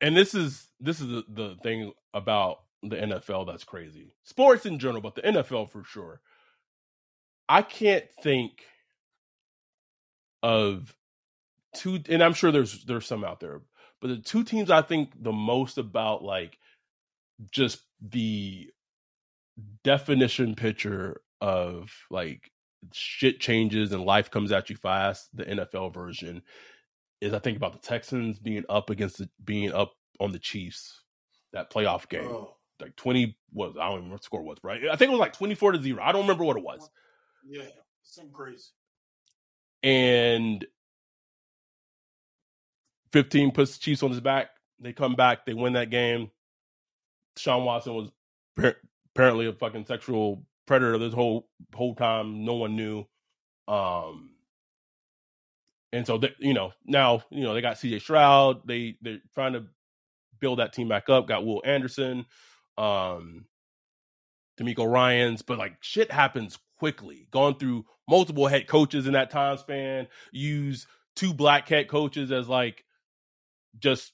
Speaker 1: and this is this is the, the thing about the NFL that's crazy. Sports in general, but the NFL for sure. I can't think of two and I'm sure there's there's some out there, but the two teams I think the most about like just the definition picture of like shit changes and life comes at you fast, the NFL version is I think about the Texans being up against the, being up on the Chiefs that playoff game. Oh. Like 20 was I don't remember what the score was, right? I think it was like 24 to 0. I don't remember what it was.
Speaker 2: Yeah, some crazy.
Speaker 1: And 15 puts the Chiefs on his back. They come back, they win that game. Deshaun Watson was apparently a fucking sexual predator this whole whole time. No one knew. Um, and so they, you know now you know they got C.J. Stroud. They they're trying to build that team back up. Got Will Anderson, um, DeMeco Ryans, but like shit happens quickly. Gone through multiple head coaches in that time span. Use two black head coaches as like just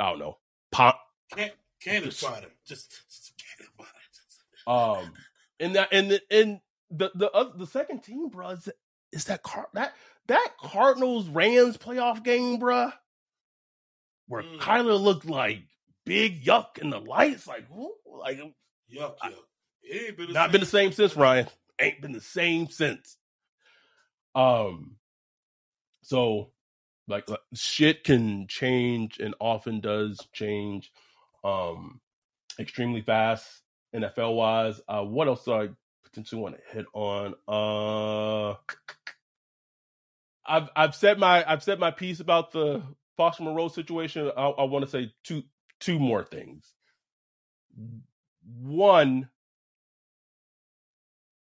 Speaker 1: I don't know pop.
Speaker 2: Can, cannon fodder, just, just cannon
Speaker 1: fodder. Um, and that and the and the the uh, the second team, bro, is, is that car that that Cardinals Rams playoff game, bro, where mm. Kyler looked like big yuck in the lights, like who, like
Speaker 2: yuck, yuck.
Speaker 1: It ain't been not same. been the same since Ryan. Ain't been the same since. Um, so like, like shit can change and often does change, um, extremely fast. NFL wise, uh, what else do I potentially want to hit on? Uh, I've I've said my I've said my piece about the Foster Moreau situation. I, I want to say two two more things. One,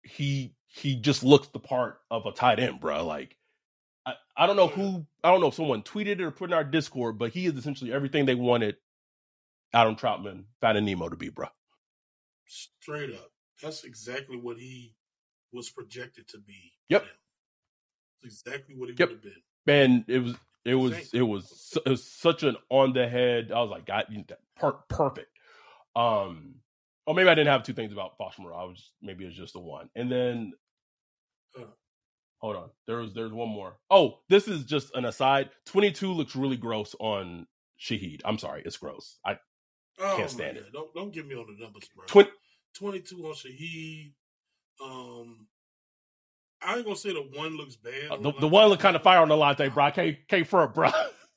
Speaker 1: he he just looks the part of a tight end, bro. Like I, I don't know who I don't know if someone tweeted it or put in our Discord, but he is essentially everything they wanted Adam Trautman, Finding Nemo to be, bro.
Speaker 2: Straight up, that's exactly what he was projected to be.
Speaker 1: Yep,
Speaker 2: exactly what he
Speaker 1: yep.
Speaker 2: would have been.
Speaker 1: Man, it was it was it was, it was such an on the head. I was like, God, per- perfect. Um, or maybe I didn't have two things about Foster Moreau. I was maybe it was just the one. And then uh, hold on, there's there's one more. Oh, this is just an aside. Twenty two looks really gross on Shaheed. I'm sorry, it's gross. I oh, can't stand it.
Speaker 2: Don't don't give me on the numbers, bro.
Speaker 1: 20,
Speaker 2: 22 on Shaheed. Um, I ain't gonna say the one looks bad.
Speaker 1: Uh, the, the one look kind of fire on the latte, bro. I can't can't bro.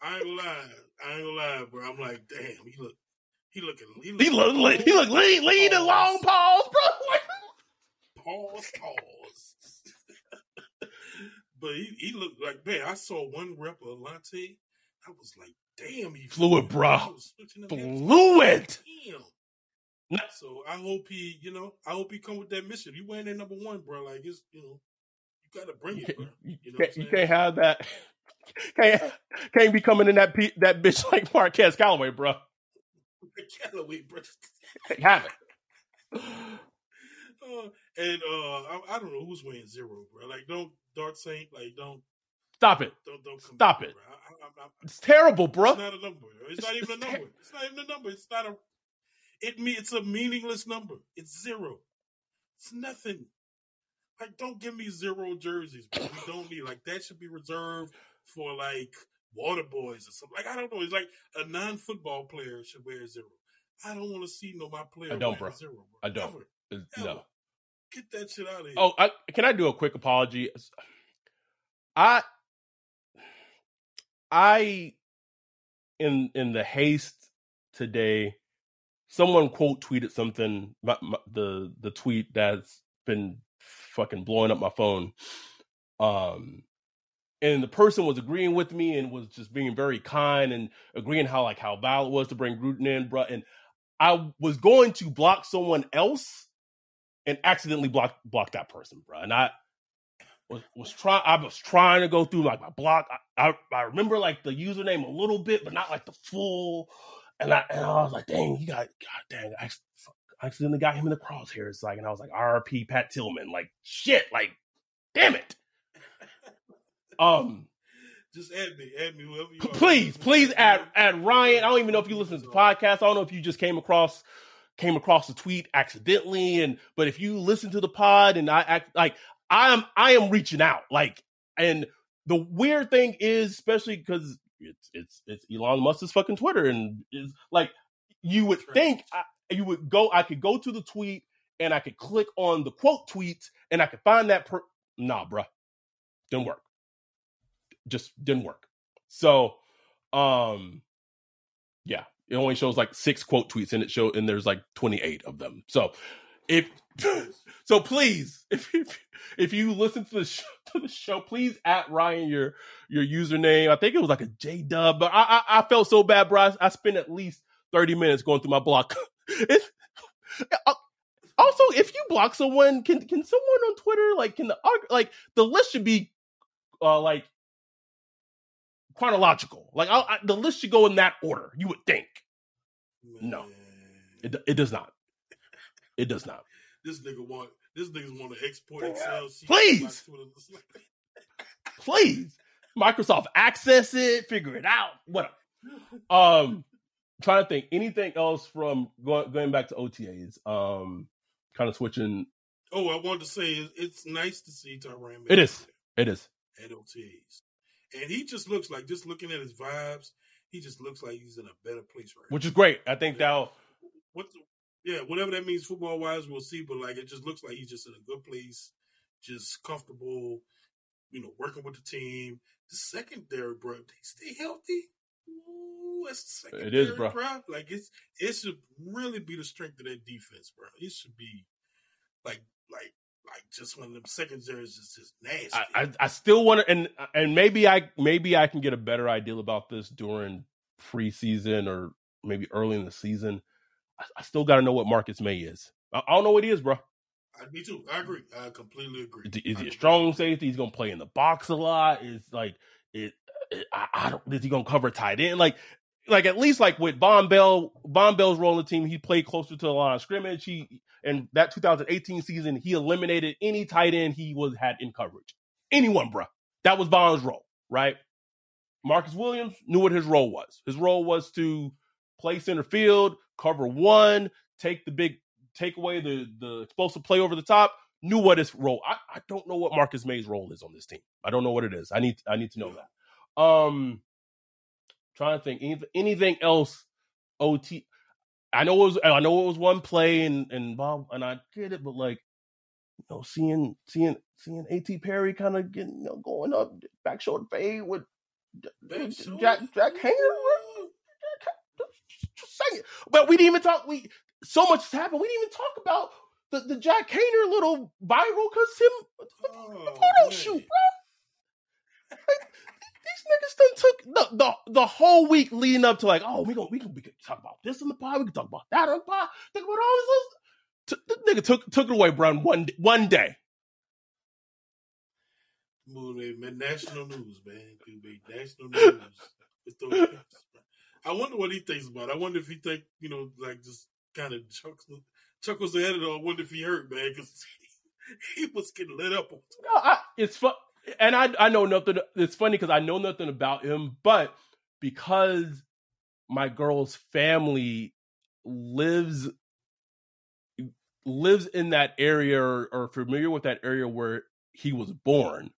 Speaker 2: I ain't gonna lie. I ain't gonna lie, bro. I'm like, damn, he look he looking. He
Speaker 1: look. He look. Long, he look lean, lean and long pause,
Speaker 2: bro. pause, pause. but he, he looked like man. I saw one rep of latte. I was like, damn, he
Speaker 1: flew it, bro. Flew it.
Speaker 2: Damn. So I hope he, you know, I hope he come with that mission. You wearing that number one, bro. Like it's, you know, you gotta bring it, bro. You,
Speaker 1: know can't, you can't have that. Can't can't be coming in that that bitch like Marquez Callaway, bro.
Speaker 2: Callaway brothers.
Speaker 1: Have it.
Speaker 2: Uh, and uh, I, I, don't know who's weighing zero, bro. Like, don't Dark Saint, like, don't
Speaker 1: stop it.
Speaker 2: Don't don't
Speaker 1: stop it. I, I, it's terrible, bro.
Speaker 2: It's not a number. It's, it's not even a number. Ter- it's not even a number. It's not a. It me. It's a meaningless number. It's zero. It's nothing. Like, don't give me zero jerseys, bro. We don't need like that. Should be reserved for like water boys or something. Like I don't know. It's like a non-football player should wear zero. I don't want to see no my player. I don't, bro. Zero, bro.
Speaker 1: I don't. Ever. Ever. No.
Speaker 2: Get that shit out of here.
Speaker 1: Oh, I, can I do a quick apology? I, I, in in the haste today, someone quote tweeted something. My, my, the the tweet that's been fucking blowing up my phone. Um, and the person was agreeing with me and was just being very kind and agreeing how like how valid it was to bring Gruden in, bro. And I was going to block someone else and accidentally block block that person, bro. And I was was trying. I was trying to go through like my block. I, I, I remember like the username a little bit, but not like the full. And I and I was like, dang, you got God dang, I accidentally got him in the crosshairs. Like, and I was like, RP Pat Tillman, like shit, like damn it. Um,
Speaker 2: just add me, add me, whoever you
Speaker 1: are. Please, please add add Ryan. I don't even know if you listen to the podcast. I don't know if you just came across came across the tweet accidentally, and but if you listen to the pod and I act like I am, I am reaching out. Like, and the weird thing is, especially because it's it's it's Elon Musk's fucking Twitter, and is like you would think I, you would go. I could go to the tweet and I could click on the quote tweets and I could find that. Per- nah, bruh, didn't work just didn't work. So, um, yeah, it only shows like six quote tweets and it show and there's like 28 of them. So if so please if if, if you listen to the show, to the show please at Ryan your your username. I think it was like a J dub, but I, I, I felt so bad, bro. I, I spent at least 30 minutes going through my block. Uh, also, if you block someone, can can someone on Twitter like can the like the list should be uh like chronological. Like I, the list should go in that order. You would think. No, it it does not. It does not.
Speaker 2: This nigga want this nigga want to export Excel.
Speaker 1: Please, please, Microsoft access it, figure it out. What? Um, trying to think anything else from going going back to OTAs. Um, kind of switching.
Speaker 2: Oh, I wanted to say it's nice to see Tyrann.
Speaker 1: It is. It is
Speaker 2: at OTAs, and he just looks like just looking at his vibes. He just looks like he's in a better place right
Speaker 1: Which is great. I think that'll.
Speaker 2: What? Yeah, whatever that means football wise, we'll see. But like, it just looks like he's just in a good place, just comfortable. You know, working with the team. The secondary, bro, they stay healthy. Ooh, that's the
Speaker 1: it is, bro.
Speaker 2: bro. Like it's it should really be the strength of that defense, bro. It should be like like like just one of them secondaries is just nasty.
Speaker 1: I, I, I still want to, and and maybe I maybe I can get a better idea about this during preseason or maybe early in the season. I, I still got to know what Marcus Maye is. I, I, don't know what he is, bro.
Speaker 2: I, me too. I agree. I completely agree.
Speaker 1: Is, is he a strong safety? He's gonna play in the box a lot. Is like it. it I, I don't. Is he gonna cover tight end? Like like at least like with Vonn Bell, Vonn Bell's role in the team, he played closer to the line of scrimmage. He and that 2018 season, he eliminated any tight end he was had in coverage. Anyone, bro. That was Vonn's role, right? Marcus Williams knew what his role was. His role was to play center field, cover one, take the big, take away the the explosive play over the top. Knew what his role. I, I don't know what Marcus Maye's role is on this team. I don't know what it is. I need I need to know that. Um, trying to think anything, anything else. OT. I know it was I know it was one play and and Bob and I get it, but like you know, seeing seeing seeing A.T. Perry kind of getting you know going up back shoulder fade with Jake Jake Haener. Just saying, but we didn't even talk. We so much has happened. We didn't even talk about the, the Jake Haener little viral because him oh, the photo man. shoot, bro. Like, these niggas done took the, the the whole week leading up to like, oh, we gonna we can we can talk about this in the pod, we can talk about that in the pod, think about all this. T- the nigga took took it away, bro, one one day.
Speaker 2: Move, man, national news, man. National news. I wonder what he thinks about. It. I wonder if he think you know, like just kind of chuckles, chuckles of it. I wonder if he hurt, man, because he, he, was getting lit up.
Speaker 1: No, I, it's fun and I I know nothing. It's funny because I know nothing about him, but because my girl's family lives lives in that area or, or familiar with that area where he was born.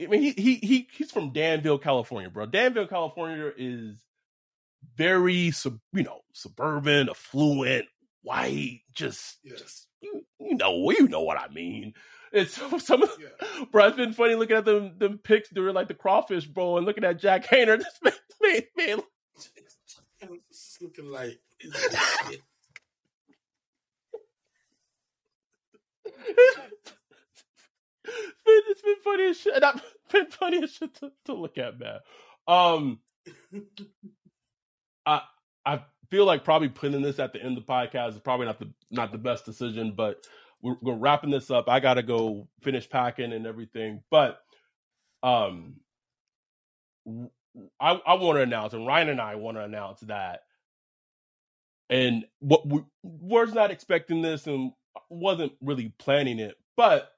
Speaker 1: I mean, he he he he's from Danville, California, bro. Danville, California is very sub, you know, suburban, affluent, white, just yeah. just you, you know, you know what I mean. It's some of, yeah. bro. It's been funny looking at them them pics during like the crawfish bowl and looking at Jake Haener. This man, man, man.
Speaker 2: It's looking like.
Speaker 1: It's, it's been funny as shit. I've been funny as shit to, to look at, man. Um, I feel like probably putting this at the end of the podcast is probably not the not the best decision, but we're, we're wrapping this up. I got to go finish packing and everything, but um, I, I want to announce, and Ryan and I want to announce that, and what we was not expecting this and wasn't really planning it, but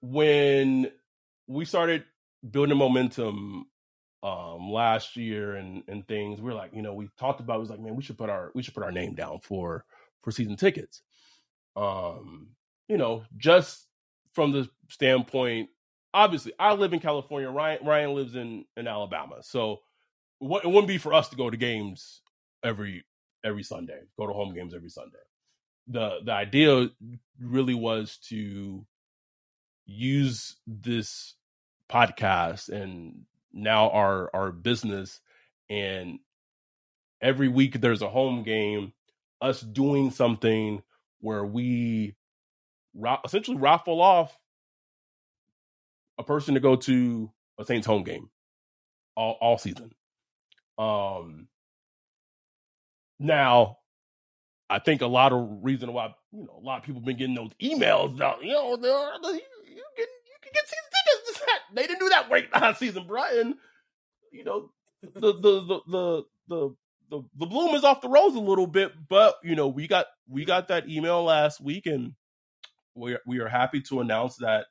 Speaker 1: when we started building momentum um last year and and things we are like you know we talked about it was like man we should put our we should put our name down for for season tickets um, you know, just from the standpoint, obviously, I live in California. Ryan Ryan lives in in Alabama, so it wouldn't be for us to go to games every every Sunday, go to home games every Sunday. The the idea really was to use this podcast and now our our business and every week there's a home game us doing something where we essentially raffle off a person to go to a Saints home game all, all season. Um, now, I think a lot of reason why you know a lot of people been getting those emails now. You know, you, you can you can get season They didn't do that great last season, Brian. You know, the the the the the the, the bloom is off the rose a little bit, but you know, we got we got that email last week and we we are happy to announce that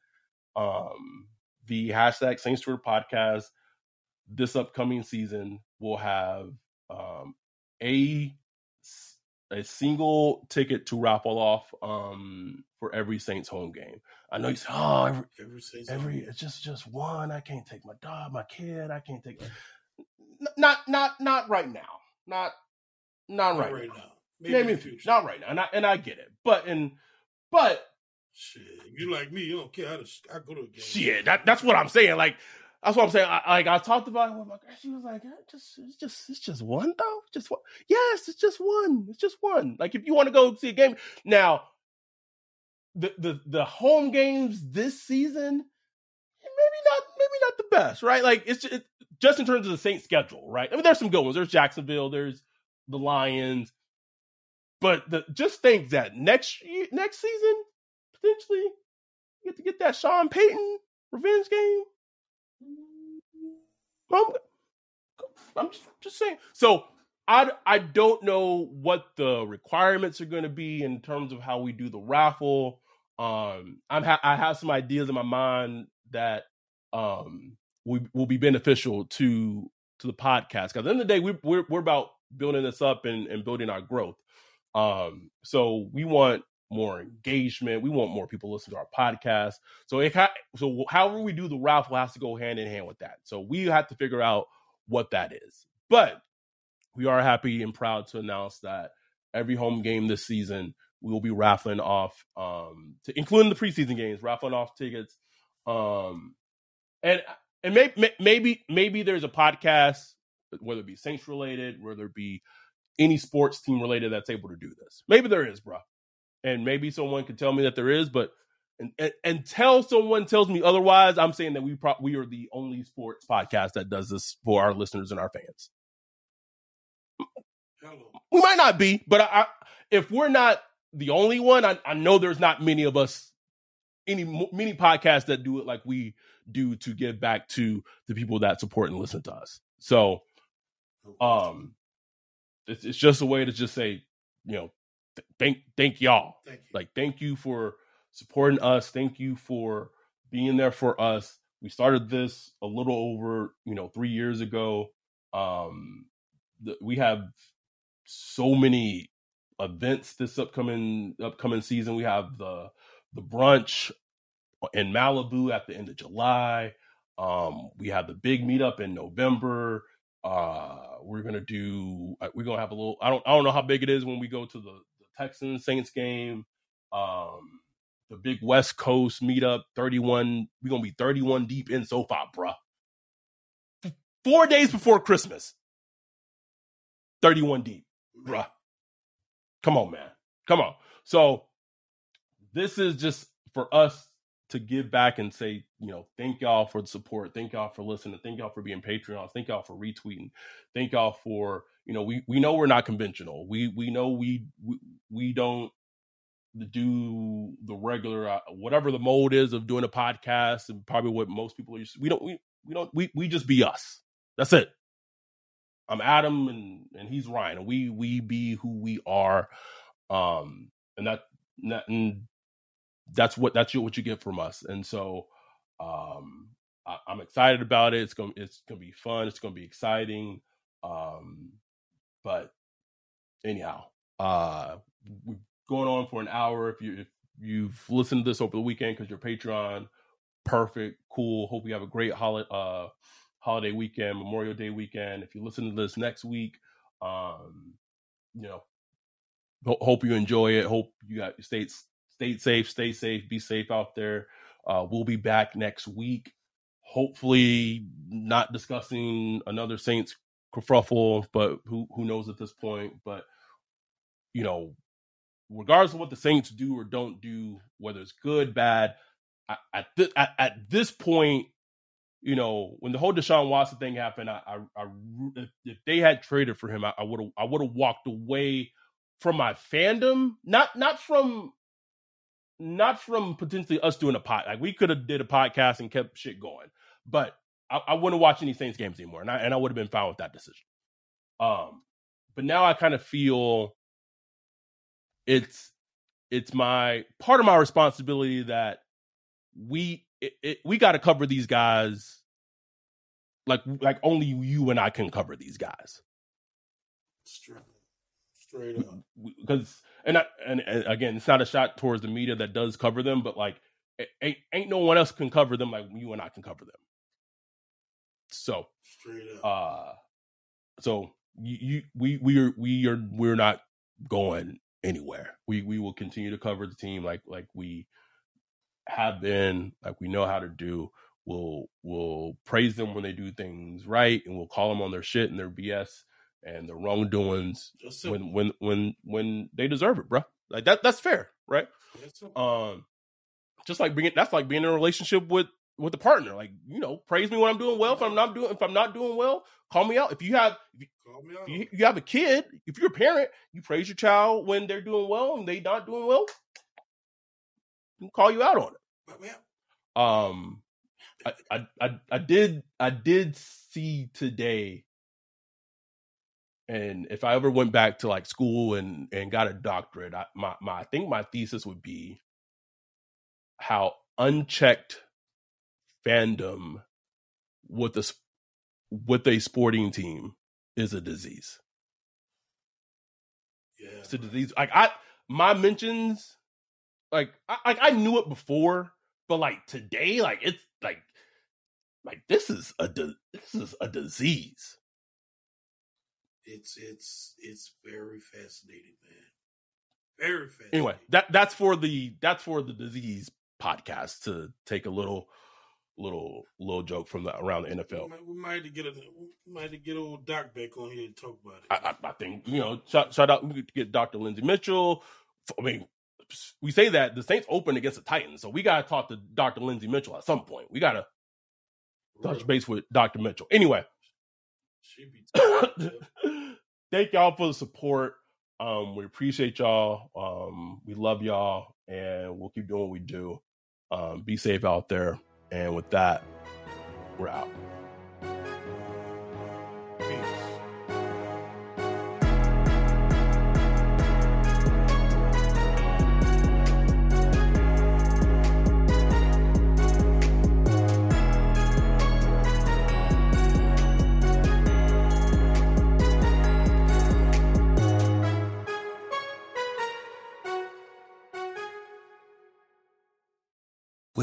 Speaker 1: um the hashtag Saints Twitter podcast this upcoming season will have um, a a single ticket to raffle off um, for every Saints home game. I know you say, "Oh, every, every, every it's just just one. I can't take my dog, my kid. I can't take." Not not not right now. Not not, not right, right, now. now. Maybe, Maybe in the future. Not right now, and I and I get it. But and but
Speaker 2: shit, you like me, you don't care. I, just, I go to a game.
Speaker 1: Shit, that, that's what I'm saying. Like that's what I'm saying. I, like I talked about it with my girl. She was like, just it's just it's just one though. Just one. Yes, it's just one. It's just one. Like if you want to go see a game now, the the the home games this season, maybe not maybe not the best, right? Like it's just, just in terms of the Saints schedule, right? I mean, there's some good ones. There's Jacksonville. There's the Lions. But the, just think that next next season, potentially, you get to get that Sean Payton revenge game I'm, I'm just, just saying. So I, I don't know what the requirements are going to be in terms of how we do the raffle. Um, I'm ha- I have some ideas in my mind that um we will be beneficial to to the podcast. Because at the end of the day, we, we're we're about building this up and, and building our growth. Um, so we want more engagement. We want more people listen to our podcast. So it so however we do the raffle has to go hand in hand with that. So we have to figure out what that is. But we are happy and proud to announce that every home game this season we will be raffling off um to including the preseason games, raffling off tickets. Um and and maybe maybe maybe there's a podcast whether it be Saints related, whether it be any sports team related that's able to do this. Maybe there is, bro and maybe someone could tell me that there is, but and, and, until someone tells me otherwise, I'm saying that we pro- we are the only sports podcast that does this for our listeners and our fans. We might not be, but I, I, if we're not the only one, I, I, know there's not many of us, any many podcasts that do it like we do to give back to the people that support and listen to us. So, um, it's, it's just a way to just say, you know, thank thank y'all. Thank like thank you for supporting us. Thank you for being there for us. We started this a little over, you know, 3 years ago. Um the, we have so many events this upcoming upcoming season. We have the the brunch in Malibu at the end of July. Um, we have the big meetup in November. Uh, we're gonna do. Uh, we're gonna have a little. I don't. I don't know how big it is when we go to the Texans Saints game, um, the big West Coast meetup, 31. We're gonna be 31 deep in SoFi, bruh. Four days before Christmas. 31 deep, bruh. Come on, man. Come on. So this is just for us to give back and say, you know, thank y'all for the support. Thank y'all for listening. Thank y'all for being Patreons. Thank y'all for retweeting. Thank y'all for you know we we know we're not conventional. We we know we we, we don't do the regular uh, whatever the mode is of doing a podcast and probably what most people are used to. we don't we, we don't we, we just be us. That's it. I'm adam and and he's ryan and we we be who we are um and that, that and that's what that's what you get from us. And so um I, i'm excited about it. It's gonna it's gonna be fun. It's gonna be exciting. Um but anyhow, uh, we're going on for an hour. If you if you've listened to this over the weekend because you're Patreon, perfect, cool. Hope you have a great holiday uh, holiday weekend, Memorial Day weekend. If you listen to this next week, um, you know, ho- hope you enjoy it. Hope you got stay stay safe, stay safe, be safe out there. Uh, we'll be back next week. Hopefully, not discussing another Saints kerfuffle, but who who knows at this point? But you know, regardless of what the Saints do or don't do, whether it's good, bad, at this at, at this point, you know, when the whole Deshaun Watson thing happened, I, I, I if, they had traded for him, I would have I would have walked away from my fandom, not not from not from potentially us doing a pot. Like we could have did a podcast and kept shit going, but I, I wouldn't watch any Saints games anymore, and I and I would have been fine with that decision. Um, but now I kind of feel it's it's my part of my responsibility that we it, it, we got to cover these guys like like only you and I can cover these guys.
Speaker 2: Straight, straight up.
Speaker 1: Because and, I, and and again, it's not a shot towards the media that does cover them, but like ain't ain't no one else can cover them like you and I can cover them. So
Speaker 2: straight up.
Speaker 1: Uh so you, you we we are we are we're not going anywhere. We we will continue to cover the team like like we have been, like we know how to do. We'll we'll praise them when they do things right, and we'll call them on their shit and their BS and their wrongdoings when when when when they deserve it, bro. Like that that's fair, right? Um, just like being that's like being in a relationship with with a partner. Like you know, praise me when I'm doing well. If I'm not doing if I'm not doing well, call me out. If you have if you, if you, you have a kid, if you're a parent, you praise your child when they're doing well and they not doing well. call you out on it. Um, I, I I I did I did see today and if I ever went back to like school and and got a doctorate, I, my my I think my thesis would be how unchecked fandom with a with a sporting team is a disease.
Speaker 2: Yeah,
Speaker 1: it's a disease. Like I, my mentions, like I, like I knew it before, but like today, like it's like, like this is a this is a disease
Speaker 2: it's it's it's very fascinating, man. Very fascinating.
Speaker 1: Anyway, that that's for the that's for the disease podcast to take a little little little joke from the around the NFL.
Speaker 2: We might, we might have to get a might to get old Doc back on here and talk about it.
Speaker 1: I, I, I think you know shout, shout out we get Dr. Lindsey Mitchell. I mean, we say that the Saints open against the Titans, so we got to talk to Dr. Lindsey Mitchell at some point. We got to touch base with Dr. Mitchell. Anyway, thank y'all for the support. Um, we appreciate y'all. Um, we love y'all, and we'll keep doing what we do. Um, be safe out there. And with that, we're out.